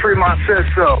Tremont says so.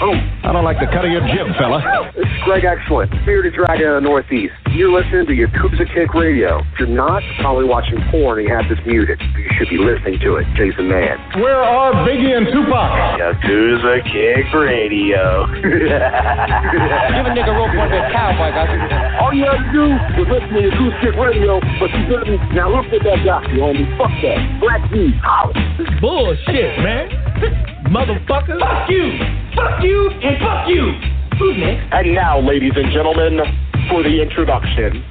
Oh, I don't like the cut of your jib, fella. This is Greg Excellent, Bearded Dragon of the Northeast. You're listening to Yakuza Kick Radio. If you're not, probably watching porn and you have this muted. You should be listening to it. Jason Mann. Where are Biggie and Tupac? Yakuza Kick Radio. Give a nigga rope on that cowboy, guys. All you have to do is listen to Yakuza Kick Radio, but you didn't. Now look at that guy, you homie. Fuck that. Black D, holla. Bullshit, man. Motherfucker. Fuck you. Fuck you and. Who's next? And now, ladies and gentlemen, for the introduction.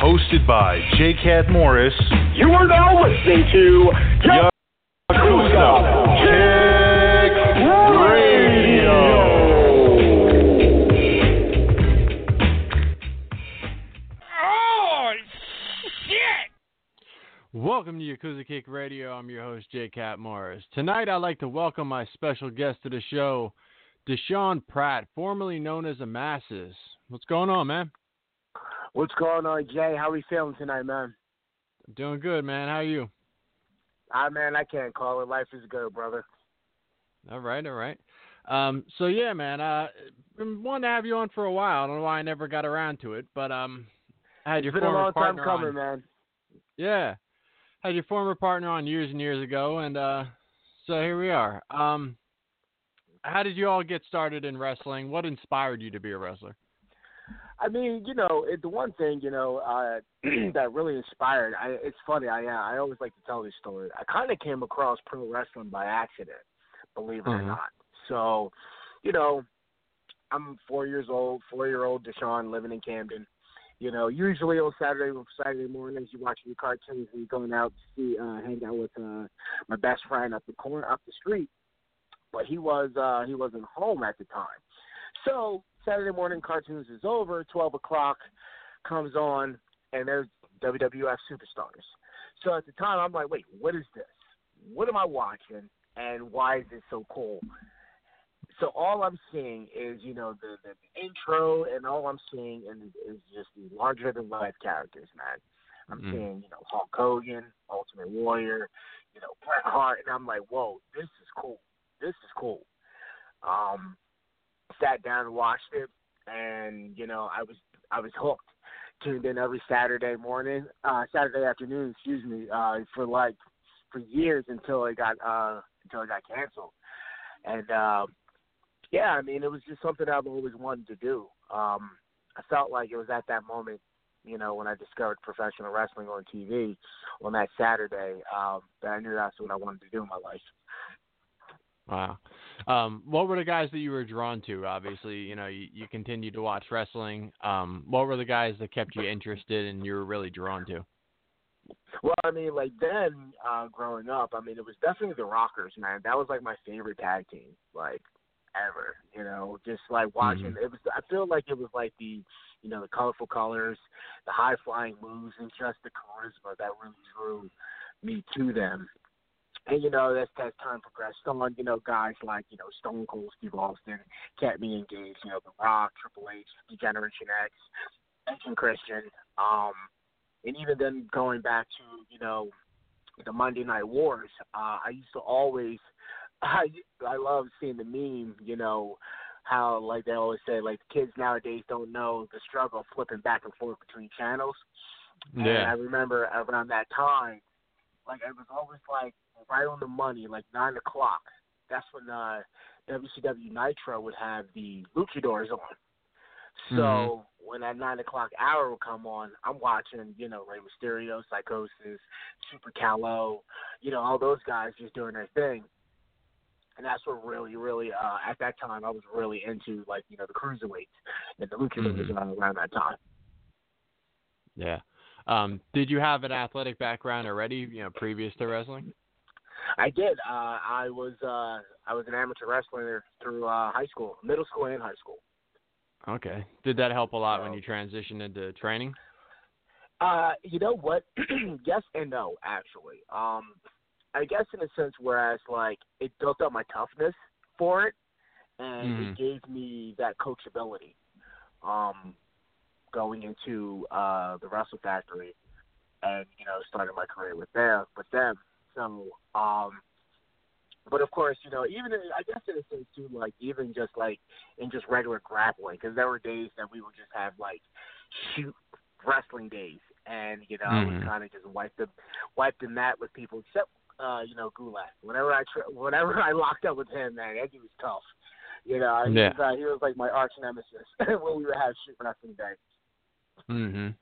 Hosted by J. Cat Morris. You are now listening to Yakuza Kick Radio. Oh, shit. Welcome to Yakuza Kick Radio. I'm your host, J. Cat Morris. Tonight, I'd like to welcome my special guest to the show, Desean Pratt, formerly known as Amasis. What's going on, man? What's going on, Jay? How are we feeling tonight, man? I'm doing good, man. How are you? Ah, man, I can't call it. Life is good, brother. All right, all right. Um, so yeah, man, uh, been wanting to have you on for a while. I don't know why I never got around to it, but um, I had your It's been a former long time partner coming, on. man. Yeah, had your former partner on years and years ago, and uh, so here we are. Um, how did you all get started in wrestling? What inspired you to be a wrestler? I mean, you know, it, the one thing you know uh, that really inspired. I, it's funny. I uh, I always like to tell this story. I kind of came across pro wrestling by accident, believe it or Mhm. not. So, you know, I'm four years old, four year old Desean living in Camden. You know, usually on Saturday Saturday mornings you watching your cartoons and you're going out to see uh hang out with uh my best friend up the corner up the street. But he was uh he wasn't home at the time. So Saturday morning cartoons is over, twelve o'clock comes on and there's WWF superstars. So at the time I'm like, wait, what is this? What am I watching and why is it so cool? So all I'm seeing is, you know, the, the, intro, and all I'm seeing is, is just the larger than life characters, man. I'm Mm. seeing, you know, Hulk Hogan, Ultimate Warrior, you know, Bret Hart, and I'm like, whoa, this is cool. This is cool. Um, sat down and watched it, and you know, I was I was hooked. tuned in every Saturday morning, uh, Saturday afternoon, excuse me, uh, for like for years until it got uh, until it got canceled. And uh, yeah, I mean, it was just something I've always wanted to do. Um, I felt like it was at that moment, you know, when I discovered professional wrestling on TV on that Saturday, um, that I knew that's what I wanted to do in my life. Wow. Um, what were the guys that you were drawn to? Obviously, you know, you, you continued to watch wrestling. Um, what were the guys that kept you interested and you were really drawn to? Well, I mean, like then, uh, growing up, I mean, it was definitely the Rockers, man. That was like my favorite tag team, like ever. You know, just like watching. Mm-hmm. It was. I feel like it was like the, you know, the colorful colors, the high flying moves, and just the charisma that really drew me to them. And you know, as as time progressed on, you know, guys like you know Stone Cold Steve Austin kept me engaged. You know, The Rock, Triple H, Generation X, Edge and Christian. Um, and even then going back to you know the Monday Night Wars, uh, I used to always I I love seeing the meme, you know, how like they always say like kids nowadays don't know the struggle of flipping back and forth between channels. And Yeah. I remember around that time, like it was always like right on the money, like nine o'clock. That's when uh WCW Nitro would have the luchadors on. So Mhm. when that nine o'clock hour would come on, I'm watching, you know, Rey Mysterio, Psicosis, Super Calo, you know, all those guys just doing their thing. And that's what really, really, uh, at that time, I was really into, like, you know, the cruiserweights and the luchadors Mhm. uh, around that time. Yeah. Um, did you have an athletic background already, you know, previous to wrestling? I did. Uh, I was, uh, I was an amateur wrestler through uh, high school, middle school and high school. Okay. Did that help a lot when you transitioned into training? Uh, you know what? yes and no, actually. Um, I guess in a sense, whereas like it built up my toughness for it, and Mhm. it gave me that coachability. Um, going into uh the Wrestle Factory, and you know starting my career with them, with them. So, um, but of course, you know, even in, I guess in a sense too, like even just like in just regular grappling, because there were days that we would just have like shoot wrestling days, and you know, I would Mhm. kind of just wipe the wipe the mat with people, except uh, you know, Gulak. Whenever I tr- whenever I locked up with him, man, that dude was tough. You know, he, Yeah. was, uh, he was like my arch nemesis when we would have shoot wrestling day. Mhm.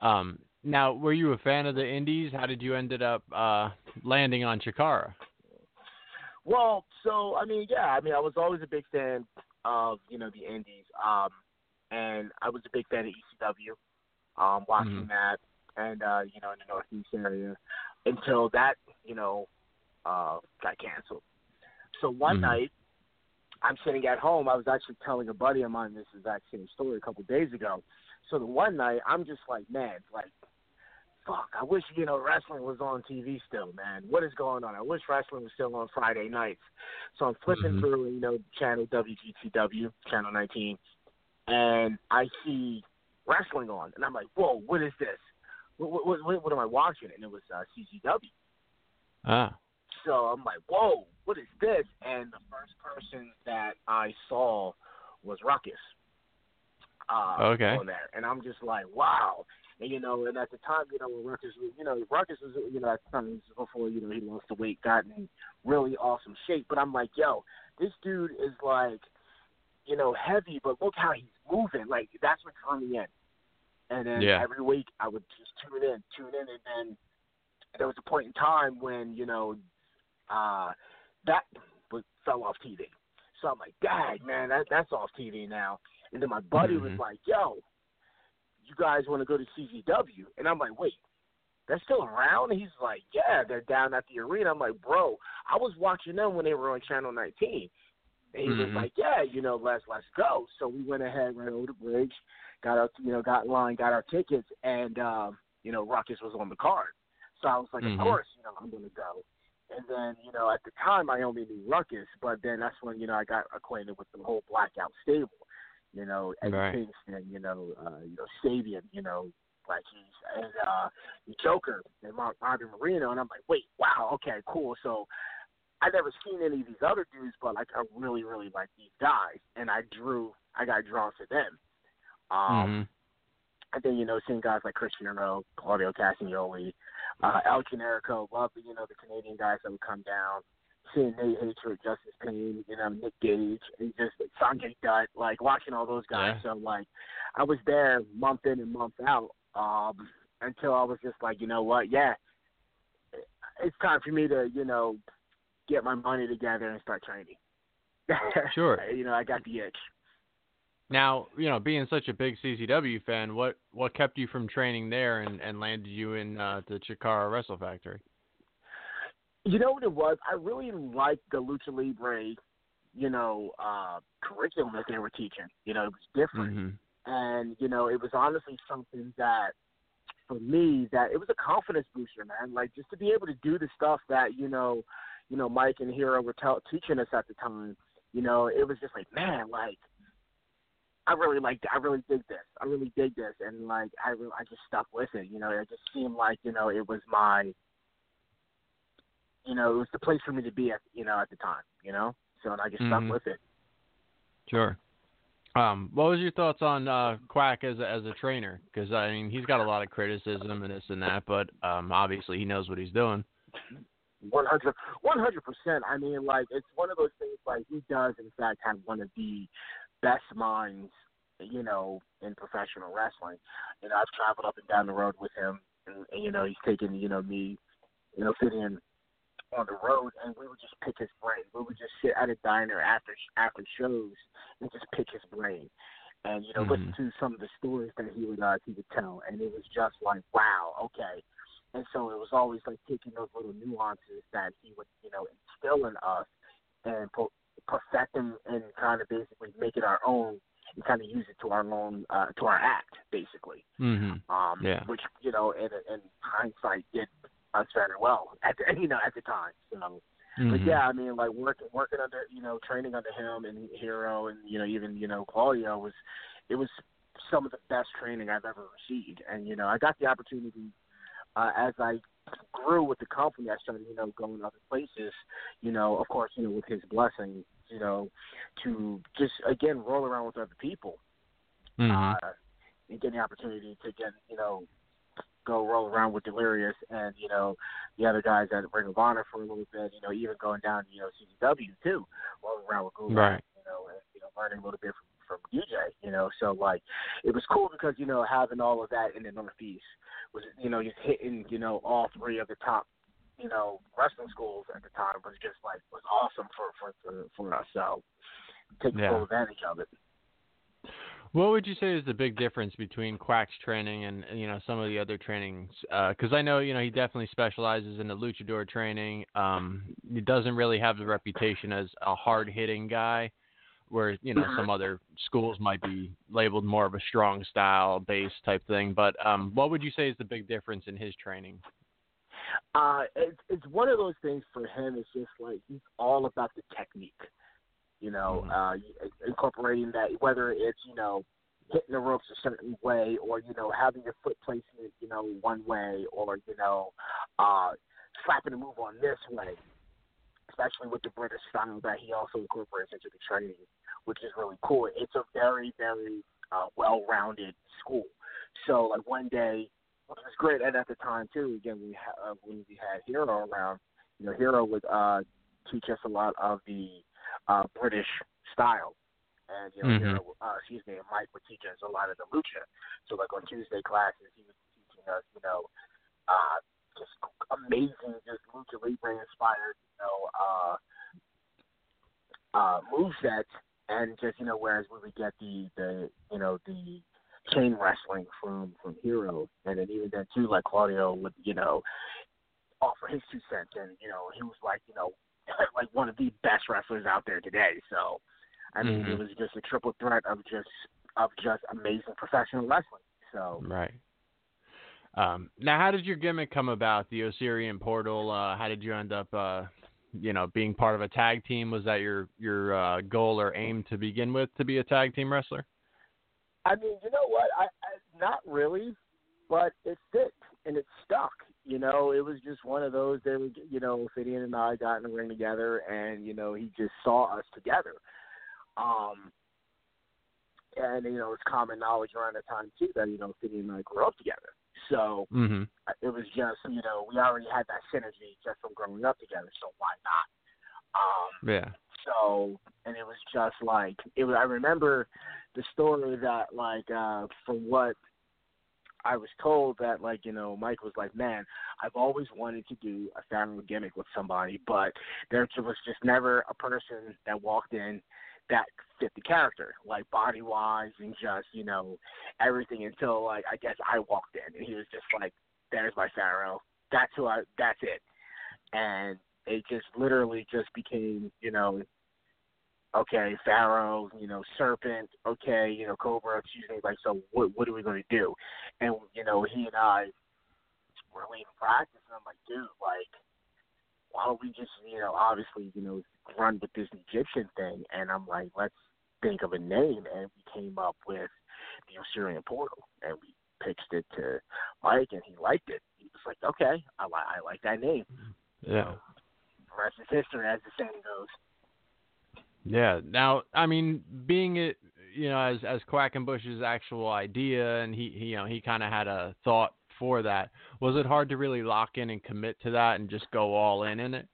Um, now, were you a fan of the Indies? How did you ended up uh, landing on Chikara? Well, so I mean, yeah, I mean, I was always a big fan of you know the Indies, um, and I was a big fan of ECW, um, watching Mhm. that, and uh, you know in the Northeast area until that you know uh, got canceled. So one Mhm. night, I'm sitting at home. I was actually telling a buddy of mine this exact same story a couple days ago. So the one night, I'm just like, man, like fuck, I wish, you know, wrestling was on TV still, man. What is going on? I wish wrestling was still on Friday nights. So I'm flipping Mhm. through, you know, channel WGTW, channel 19, and I see wrestling on. And I'm like, whoa, what is this? What, what, what, what am I watching? And it was uh, CZW. Ah. So I'm like, whoa, what is this? And the first person that I saw was Ruckus. Uh, Okay. On there, and I'm just like, wow. And you know, and at the time, you know, when Ruckus, was, you know, Ruckus was, you know, at the time this was before, you know, he lost the weight, got in really awesome shape. But I'm like, yo, this dude is like, you know, heavy, but look how he's moving. Like that's what drew me in. And then Yeah. every week I would just tune in, tune in, and then there was a point in time when you know uh, that was, fell off TV. So I'm like, Dad, man, that that's off TV now. And then my buddy was Mhm. like, Yo, you guys want to go to CZW? And I'm like, Wait, they're still around? And he's like, Yeah, they're down at the arena. I'm like, Bro, I was watching them when they were on Channel 19. And he was Mhm. like, Yeah, you know, let's let's go. So we went ahead, right over the bridge, got our you know, got in line, got our tickets, and um, you know, Ruckus was on the card. So I was like, Mhm. Of course, you know, I'm gonna go. And then, you know, at the time I only knew Ruckus, but then that's when, you know, I got acquainted with the whole blackout stable. You know, Eddie Right. Kingston, you know, uh, you know, Sabian, you know, like he's and uh the Joker and Mark Bobby Marino and I'm like, Wait, wow, okay, cool. So I never seen any of these other dudes, but like I really, really like these guys and I drew I got drawn to them. Um Mhm. and then you know seeing guys like Chris Hero, Claudio Castagnoli, uh, El Generico, love the you know the Canadian guys that would come down. Seeing Nate Hatred, Justice Pain, you know Nick Gage, and just Sanjay Dutt, like watching all those guys. Yeah. So like, I was there month in and month out um, until I was just like, you know what, yeah, it's time for me to you know get my money together and start training. Sure. you know, I got the itch. Now, you know, being such a big CZW fan, what what kept you from training there and, and landed you in uh, the Chikara Wrestle Factory? You know what it was? I really liked the lucha libre, you know, uh, curriculum that they were teaching. You know, it was different, Mm-hmm. and you know, it was honestly something that, for me, that it was a confidence booster, man. Like just to be able to do the stuff that you know, you know, Mike and Hero were tell, teaching us at the time. You know, it was just like, man, like I really liked it. I really dig this. I really dig this, and like I, really, I just stuck with it. You know, it just seemed like you know it was my, you know, it was the place for me to be at, you know, at the time. You know, so and I just Mhm. stuck with it. Sure. Um, what was your thoughts on uh, Quack as a, as a trainer? Because I mean, he's got a lot of criticism and this and that, but um, obviously he knows what he's doing. One hundred, one hundred percent. I mean, like it's one of those things. Like he does, in fact, have one of the best minds, you know, in professional wrestling. You know, I've traveled up and down the road with him, and, and you know, he's taken, you know, me, you know, sitting on the road, and we would just pick his brain. We would just sit at a diner after after shows and just pick his brain, and you know, listen to some of the stories that he would uh, he would tell, and it was just like, wow, okay. And so it was always like taking those little nuances that he would, you know, instill in us and po- perfect them and kind of basically make it our own and kind of use it to our own, uh, to our act, basically. Mm-hmm. Um, Yeah. Which you know, in, in hindsight, did us very well at the you know at the time. So, but Mhm. yeah, I mean, like working working under you know training under him and Hero and you know even you know Claudio was it was some of the best training I've ever received. And you know, I got the opportunity uh, as I grew with the company. I started you know going to other places. You know, of course, you know with his blessing, you know, to just again roll around with other people Mhm. uh, and get the opportunity to get you know go roll around with Delirious and you know the other guys at Ring of Honor for a little bit. You know, even going down you know CZW too, rolling around with Gulak, Right. You know, and you know learning a little bit from from DJ. You know, so like it was cool because you know having all of that in the Northeast was you know just hitting you know all three of the top you know wrestling schools at the time was just like was awesome for for for, for us. So take Yeah. full advantage of it. What would you say is the big difference between Quack's training and you know some of the other trainings? Because I know you know he definitely specializes in the luchador training. Um, he doesn't really have the reputation as a hard hitting guy, where you know some other schools might be labeled more of a strong style base type thing. But um, what would you say is the big difference in his training? Uh, it's it's one of those things for him. It's just like he's all about the technique, you know, uh, incorporating that whether it's you know hitting the ropes a certain way or you know having your foot placement you know one way or you know uh, slapping a move on this way, especially with the British style that he also incorporates into the training, which is really cool. It's a very very uh, well-rounded school. So like one day which was great. And at the time too, again, we ha- uh, when we had Hero around, you know, Hero would uh, teach us a lot of the uh, British style, and you know, Mhm. Hero, uh, excuse me, Mike would teach us a lot of the lucha. So like on Tuesday classes, he was teaching us, you know, uh, just amazing, just lucha libre inspired, you know, uh, uh, move sets, and just you know, whereas we would get the the you know the chain wrestling from from Hero, and then even then too, like Claudio would you know offer his two cents, and you know he was like you know like one of the best wrestlers out there today. So I mean, Mhm. it was just a triple threat of just of just amazing professional wrestling. So Right. Um, now, how did your gimmick come about? The Osirian Portal. Uh, how did you end up, uh, you know, being part of a tag team? Was that your your uh, goal or aim to begin with to be a tag team wrestler? I mean, you know what? I, I not really, but it fit and it stuck. You know, it was just one of those. They were, you know, Fidian and I got in the ring together, and you know, he just saw us together. Um, and you know it's common knowledge around the time too that you know Fiddy and I grew up together. So mm-hmm. it was just you know we already had that synergy just from growing up together. So why not? Um, yeah. So and it was just like it was. I remember the story that like uh from what I was told that like you know Mike was like, man, I've always wanted to do a Pharaoh gimmick with somebody, but there was just never a person that walked in that fit the character, like body wise and just you know everything. Until like I guess I walked in and he was just like, there's my Pharaoh. That's who I. That's it. And it just literally just became you know okay, Pharaoh, you know, Serpent, okay, you know, Cobra, excuse me, like, so what what are we going to do? And, you know, he and I were leaving practice, and I'm like, dude, like, why don't we just, you know, obviously, you know, run with this Egyptian thing? And I'm like, let's think of a name, and we came up with the Osirian Portal, and we pitched it to Mike, and he liked it. He was like, okay, I, li- I like that name. Yeah. The rest is history, as the saying goes. Yeah. Now, I mean, being it, you know, as as Quackenbush's actual idea, and he, he you know, he kind of had a thought for that. Was it hard to really lock in and commit to that and just go all in in it?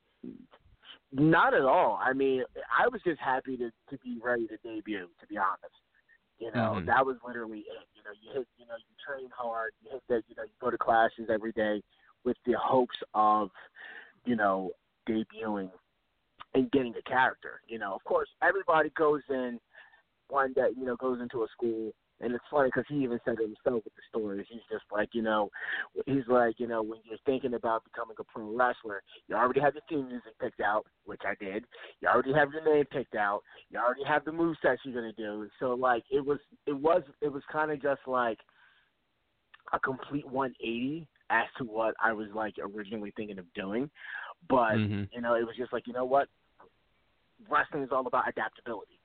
Not at all. I mean, I was just happy to to be ready to debut. To be honest, you know, Mhm. that was literally it. You know, you hit, you know, you train hard. You hit that. You know, you go to classes every day with the hopes of, you know, debuting and getting a character. You know, of course, everybody goes in one that you know, goes into a school, and it's funny because he even said it himself with the stories. He's just like, you know, he's like, you know, when you're thinking about becoming a pro wrestler, you already have your theme music picked out, which I did. You already have your name picked out. You already have the move sets you're gonna do. So like, it was, it was, it was kind of just like a complete 180 as to what I was like originally thinking of doing. But Mhm. you know, it was just like, you know what? Wrestling is all about adaptability.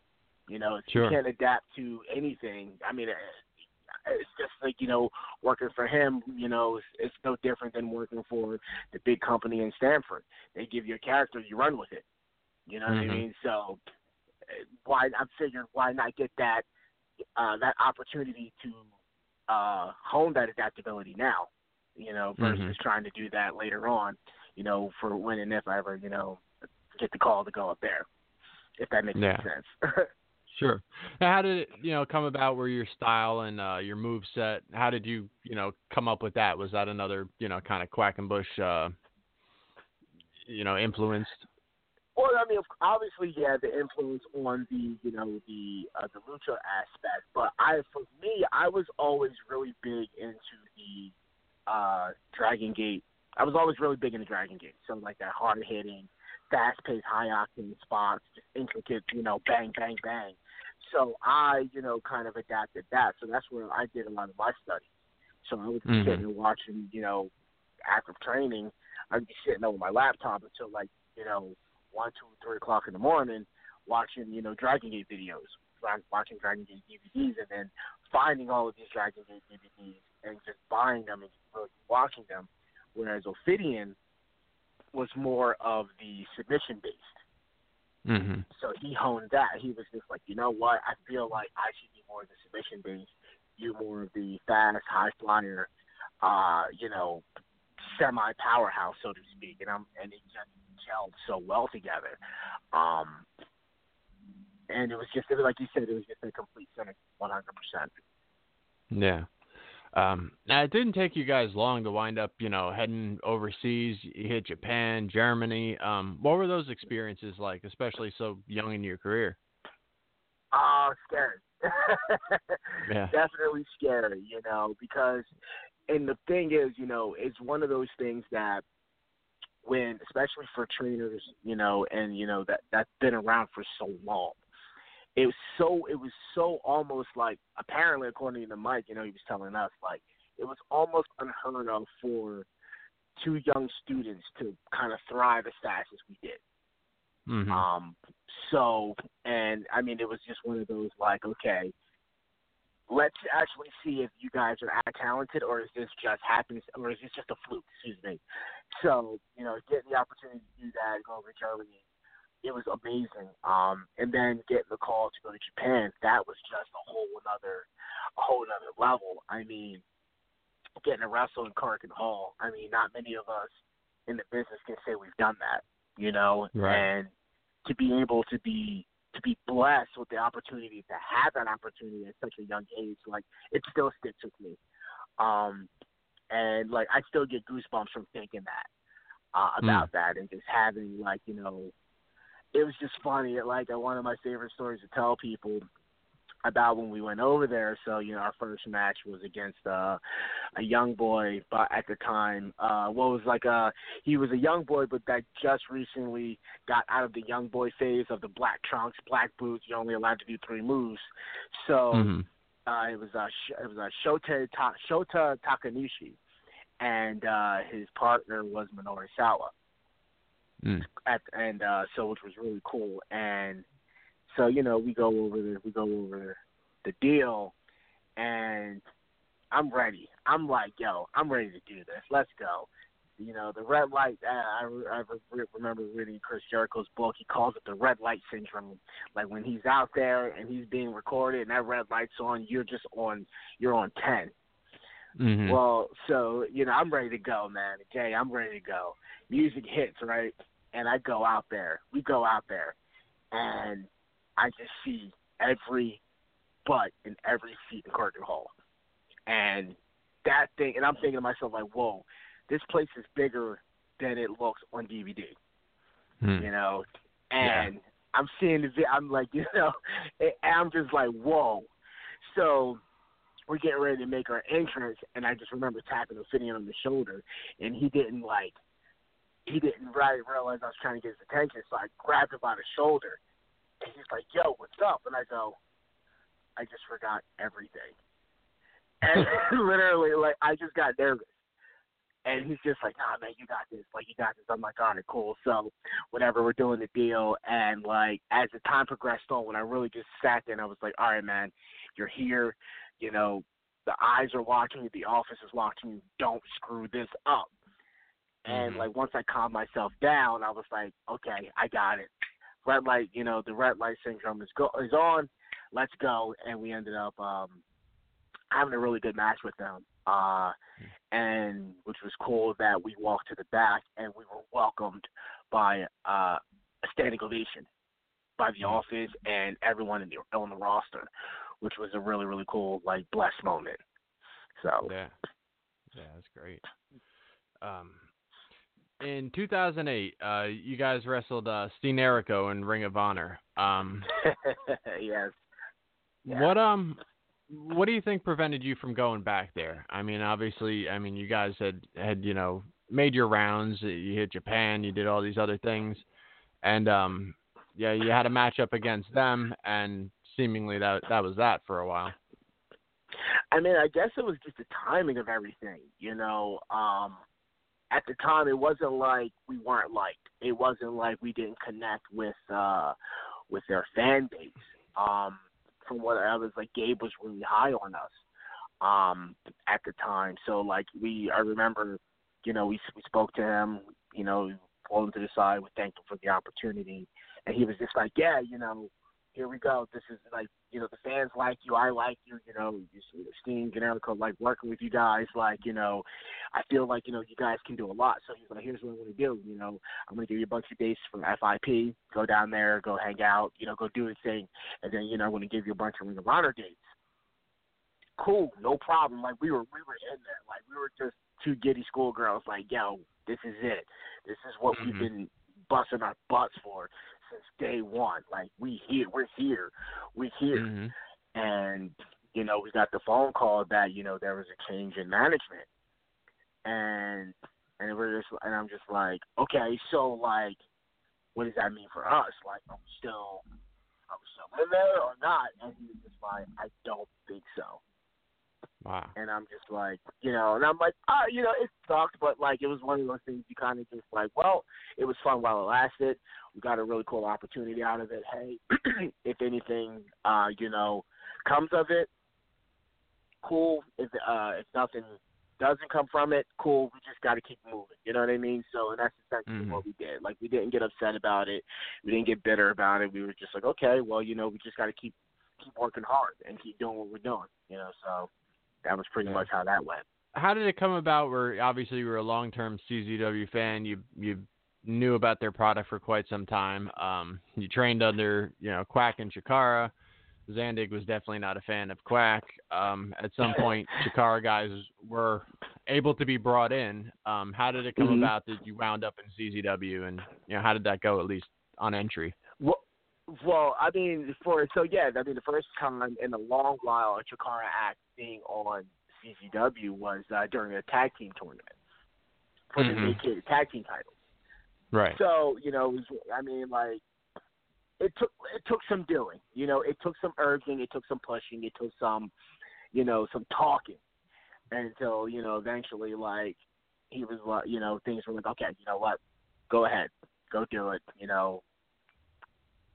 You know, if Sure. you can't adapt to anything, I mean, eh, it's just like you know, working for him. You know, it's, it's no different than working for the big company in Stamford. They give you a character, you run with it. You know what Mhm. I mean? So, eh, why? I'm figuring why not get that uh, that opportunity to uh, hone that adaptability now. You know, versus Mhm. trying to do that later on. You know, for when and if I ever you know get the call to go up there. If that makes Yeah. sense. Sure. Now, how did it, you know, come about where your style and uh, your move set? How did you, you know, come up with that? Was that another, you know, kind of Quackenbush, uh, you know, influenced? Well, I mean, obviously, yeah, the influence on the, you know, the uh, the lucha aspect. But I, for me, I was always really big into the uh, Dragon Gate. I was always really big into Dragon Gate. So like that hard hitting, fast paced, high octane spots, just intricate, you know, bang, bang, bang. So I, you know, kind of adapted that. So that's where I did a lot of my study. So I would be Mhm. sitting and watching, you know, active training. I'd be sitting over my laptop until like, you know, one, two, three o'clock in the morning, watching, you know, Dragon Gate videos, watching Dragon Gate DVDs, and then finding all of these Dragon Gate DVDs and just buying them and really watching them. Whereas Ophidian was more of the submission based. Mm-hmm. So he honed that. He was just like, you know what? I feel like I should be more of the submission based. You're more of the fast, high flyer, uh, you know, semi powerhouse, so to speak. And I'm and it just gelled so well together. Um, and it was just it was like you said, it was just a complete center, one hundred percent. Yeah. Um, now it didn't take you guys long to wind up, you know, heading overseas. You hit Japan, Germany. Um, what were those experiences like, especially so young in your career? Uh, scary. Yeah. Definitely scary, you know, because, and the thing is, you know, it's one of those things that when, especially for trainers, you know, and, you know, that, that's been around for so long, it was so, it was so almost like, apparently, according to Mike, you know, he was telling us, like, it was almost unheard of for two young students to kind of thrive as fast as we did. Mm-hmm. Um, so, and I mean, it was just one of those like, okay, let's actually see if you guys are as talented, or is this just happens, or is this just a fluke? Excuse me. So, you know, getting the opportunity to do that, go over to Germany, it was amazing. Um, and then getting the call to go to Japan, that was just a whole another, a whole another level. I mean, getting to wrestle in Korakuen Hall. I mean, not many of us in the business can say we've done that, you know. Right. And to be able to be to be blessed with the opportunity to have that opportunity at such a young age, like it still sticks with me. Um, and like I still get goosebumps from thinking that uh, about Mm. that and just having like you know, it was just funny. Like uh, one of my favorite stories to tell people about when we went over there. So you know, our first match was against uh, a young boy, but at the time, uh, what was like a he was a young boy, but that just recently got out of the young boy phase of the black trunks, black boots. You're only allowed to do three moves. So Mhm. uh, it was a it was a Shota Ta- Shota Takanishi, and uh, his partner was Minoru Sawa. Mm. At and uh, so which was really cool. And so you know we go over the we go over the deal, and I'm ready. I'm like, yo, I'm ready to do this. Let's go. You know, the red light. Uh, I, I remember reading Chris Jericho's book. He calls it the red light syndrome. Like when he's out there and he's being recorded, and that red light's on, you're just on. You're on ten. Mhm. Well, so you know, I'm ready to go, man. Okay, I'm ready to go. Music hits, right? And I go out there. We go out there, and I just see every butt in every seat in Carter Hall, and that thing. And I'm thinking to myself, like, whoa, this place is bigger than it looks on DVD. Hmm. You know, and I'm seeing the. I'm like, you know, and I'm just like, whoa. So we're getting ready to make our entrance, and I just remember tapping Ophidian on the shoulder, and he didn't like, he didn't right realize I was trying to get his attention, so I grabbed him by the shoulder, and he's like, "Yo, what's up?" And I go, "I just forgot everything," and literally, like, I just got nervous. And he's just like, nah, man, you got this. Like, you got this. I'm like, all right, cool. So, whatever, we're doing the deal. And, like, as the time progressed on, when I really just sat there and I was like, all right, man, you're here you know, the eyes are watching you, the office is watching you, don't screw this up. And Mhm. like once I calmed myself down, I was like, okay, I got it. Red light, you know, the red light syndrome is go is on. Let's go. And we ended up um having a really good match with them. Uh and which was cool that we walked to the back and we were welcomed by uh a standing ovation by the office and everyone in the on the roster, which was a really really cool like blessed moment. So Yeah. Yeah, that's great. Um, in 2008, uh, you guys wrestled uh, Steen Erico in Ring of Honor. Um, yes. Yeah. What um, what do you think prevented you from going back there? I mean, obviously, I mean, you guys had had you know made your rounds. You hit Japan. You did all these other things, and um, yeah, you had a matchup against them, and seemingly that that was that for a while. I mean, I guess it was just the timing of everything. You know, um, at the time, it wasn't like we weren't liked. It wasn't like we didn't connect with uh, with their fan base. Um, from what I was like, Gabe was really high on us um, at the time. So like we, I remember, you know, we we spoke to him. You know, pulled him to the side. We thanked him for the opportunity, and he was just like, yeah, you know, here we go. This is like, you know, the fans like you. I like you. You know, Steen, Generico, like working with you guys. Like, you know, I feel like, you know, you guys can do a lot. So he's like, here's what I'm going to do. You know, I'm going to give you a bunch of dates from FIP. Go down there, go hang out, you know, go do a thing. And then, you know, I'm going to give you a bunch of Ring of Honor dates. Cool, no problem. Like, we were, we were in there. Like, we were just two giddy schoolgirls. Like, yo, this is it. This is what we've mm-hmm. been busting our butts for since day one. Like we here, we're here, we're here, Mm-hmm. and you know we got the phone call that you know there was a change in management, and and we're just and I'm just like, okay, so like, what does that mean for us? Like, I'm still we still in there or not? And he was just like, I don't think so. Wow. And I'm just like, you know, and I'm like, ah, you know, it sucked, but like it was one of those things you kind of just like, well, it was fun while it lasted. We got a really cool opportunity out of it. Hey, if anything, uh, you know, comes of it, cool. If uh, if nothing doesn't come from it, cool. We just got to keep moving. You know what I mean? So, and that's essentially Mhm. what we did. Like, we didn't get upset about it. We didn't get bitter about it. We were just like, okay, well, you know, we just got to keep keep working hard and keep doing what we're doing. You know, so that was pretty Yeah. much how that went. How did it come about? Where obviously you were a long-term CZW fan. You you knew about their product for quite some time. Um, you trained under you know Quack and Chikara. Zandig was definitely not a fan of Quack. Um, at some point, Chikara guys were able to be brought in. Um, how did it come Mhm. about that you wound up in CZW, and you know how did that go at least on entry? Well, I mean, for so yeah, I mean, the first time in a long while a Chikara act being on CZW was uh, during a tag team tournament for Mhm. the naked tag team titles. Right. So you know, it was, I mean, like it took it took some doing. You know, it took some urging, it took some pushing, it took some, you know, some talking until you know eventually like he was like, you know, things were like, okay, you know what, go ahead, go do it. You know,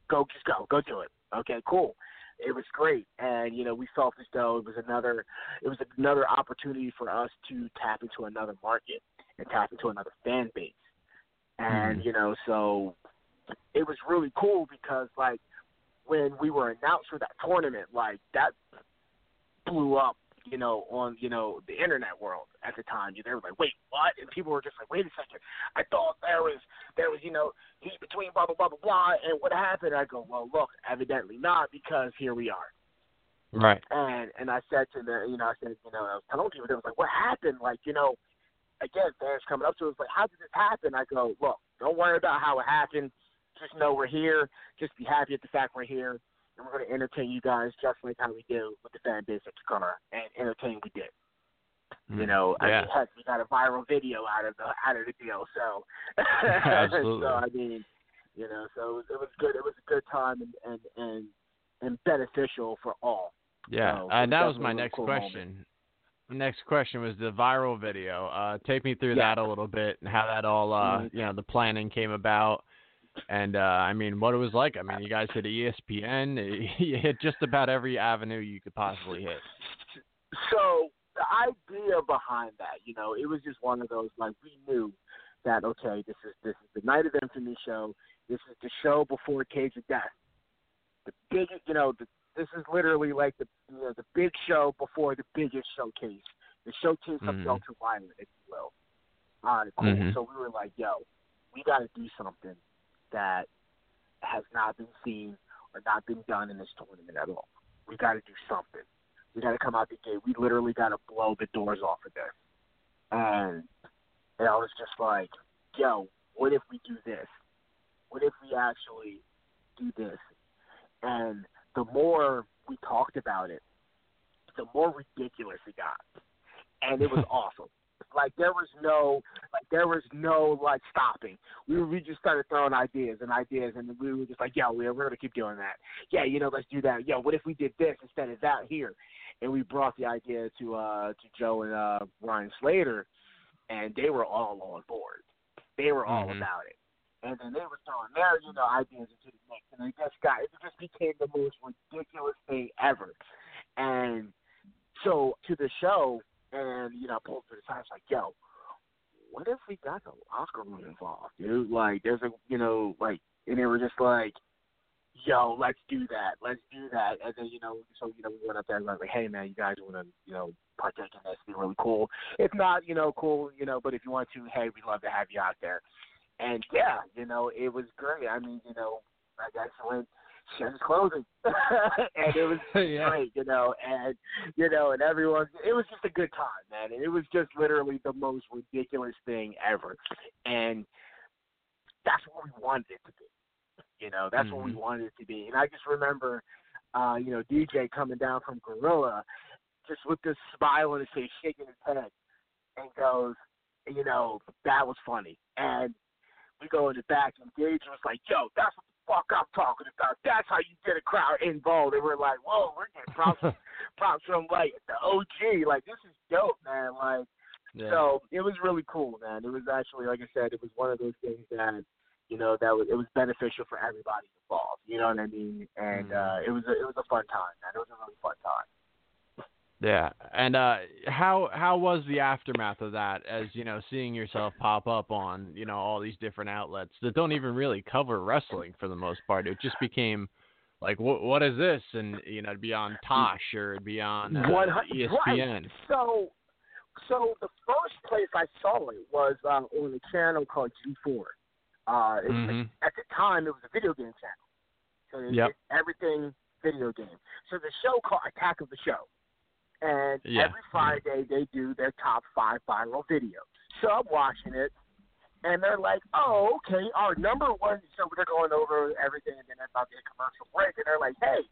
go just go, go do it. Okay, cool. It was great, and you know we felt as though it was another, it was another opportunity for us to tap into another market and tap into another fan base, and Mhm. you know so it was really cool because like when we were announced for that tournament, like that blew up, you know, on you know the internet world at the time. You know, They were like, "Wait, what?" And people were just like, "Wait a second, I thought there was there was you know heat between blah blah blah blah blah." And what happened? I go, "Well, look, evidently not, because here we are." Right. And and I said to the you know I said you know I was telling people they was like, "What happened?" Like you know, again, fans coming up to us like, "How did this happen?" I go, "Look, don't worry about how it happened. Just know we're here. Just be happy at the fact we're here." And we're going to entertain you guys just like how we do with the fan base at Chikara, and entertain we did. You know, I Mm. Yeah. mean, heck, we got a viral video out of the out of the deal. So, Absolutely. so I mean, you know, so it was, it was good. It was a good time and and and, and beneficial for all. Yeah, So, and that was my next cool question. The next question was the viral video. Uh, take me through Yeah. that a little bit and how that all, uh, Mhm. you know, the planning came about, and uh, I mean, what it was like. I mean, you guys hit ESPN. You hit just about every avenue you could possibly hit. So the idea behind that, you know, it was just one of those like we knew that okay, this is this is the Night of Infamy show. This is the show before Cage of Death. The big, you know, the, this is literally like the you know the big show before the biggest showcase, the showcase of Mhm. ultraviolence, if you will. All right, cool. Mhm. So we were like, yo, we got to do something that has not been seen or not been done in this tournament at all. We got to do something. We got to come out the gate. We literally got to blow the doors off of this. And, and I was just like, yo, what if we do this? What if we actually do this? And the more we talked about it, the more ridiculous it got. And it was awesome. Like there was no, like there was no like stopping. We we just started throwing ideas and ideas, and we were just like, yeah, we're we're gonna keep doing that. Yeah, you know, let's do that. Yo, what if we did this instead of that here? And we brought the idea to uh to Joe and uh Ryan Slater, and they were all on board. They were all Mhm. about it. And then they were throwing their, you know, ideas into the mix, and it just got it just became the most ridiculous thing ever. And so to the show, and you know, pulled to the side, I was like, yo, what if we got the locker room involved, dude? Like, there's a, you know, like, and they were just like, yo, let's do that, let's do that, and then you know, so you know, we went up there and like, hey man, you guys want to, you know, partake in this? Be really cool. If not, you know, cool, you know, but if you want to, hey, we'd love to have you out there. And yeah, you know, it was great. I mean, you know, I guess when shut his clothing, and it was Yeah. great, you know, and you know, and everyone, it was just a good time, man, and it was just literally the most ridiculous thing ever, and that's what we wanted it to be, you know, that's what we Mhm. wanted it to be, and I just remember, uh, you know, DJ coming down from Gorilla, just with this smile on his face, shaking his head, and goes, you know, that was funny, and we go in the back, and Gage was like, "Yo, that's what fuck I'm talking about. That's how you get a crowd involved." And we're like, "Whoa, we're getting props, props from like the OG. Like this is dope, man. Like Yeah. so it was really cool, man. It was actually, like I said, it was one of those things that you know that was it was beneficial for everybody involved. You know what I mean? And Mhm. uh, it was a, it was a fun time, man. It was a really fun time. Yeah, and uh, how how was the aftermath of that? As you know, seeing yourself pop up on you know all these different outlets that don't even really cover wrestling for the most part. It just became like, what what is this? And you know, it'd be on Tosh or it'd be on uh, ESPN. Right. So, so the first place I saw it was uh, on a channel called G4. Uh, mm-hmm. At the time, it was a video game channel. So it, yep. everything video game. So the show called Attack of the Show. And yeah. every Friday they do their top five viral videos. So I'm watching it, and they're like, "Oh, okay, our number one." So they're going over everything, and then they're about to hit commercial break, and they're like, "Hey,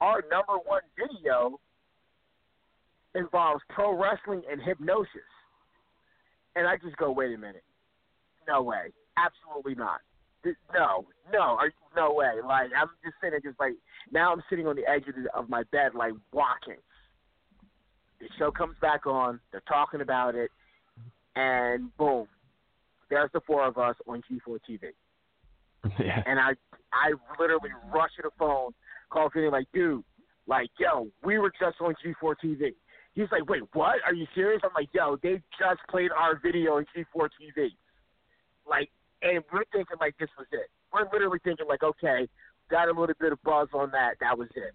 our number one video involves pro wrestling and hypnosis." And I just go, "Wait a minute, no way, absolutely not." No, no, no way. Like I'm just sitting, just like now I'm sitting on the edge of, the, of my bed, like walking. The show comes back on. They're talking about it, and boom, there's the four of us on G4 TV. Yeah. And I, I literally rush to the phone, call Vinny like, dude, like, yo, we were just on G4 TV. He's like, wait, what? Are you serious? I'm like, yo, they just played our video on G4 TV. Like, and we're thinking like this was it. We're literally thinking like, okay, got a little bit of buzz on that. That was it.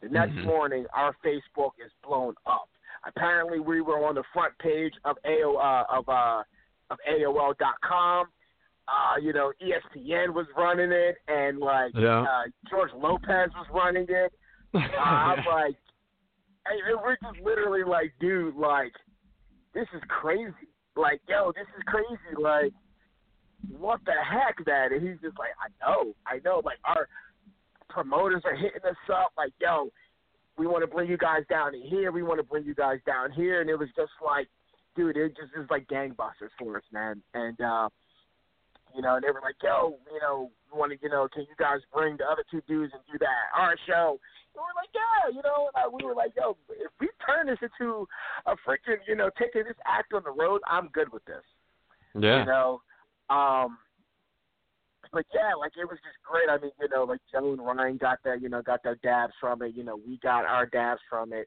The next Mhm. morning, our Facebook is blown up. Apparently, we were on the front page of AO uh, of uh, of AOL.com. Uh, you know, ESPN was running it, and like Yeah. uh, George Lopez was running it. Uh, I'm like, hey, we're just literally like, dude, like, this is crazy. Like, yo, this is crazy. Like, what the heck, man? And he's just like, I know, I know. Like, our promoters are hitting us up, like, yo, we want to bring you guys down here. We want to bring you guys down here. And it was just like, dude, it just is like gangbusters for us, man. And, uh, you know, and they were like, yo, you know, we want to, you know, can you guys bring the other two dudes and do that our show? And we were like, yeah, you know, and we were like, yo, if we turn this into a freaking, you know, taking this act on the road, I'm good with this. Yeah. You know, um, but yeah, like it was just great. I mean, you know, like Joe and Ryan got that, you know, got their dabs from it. You know, we got our dabs from it.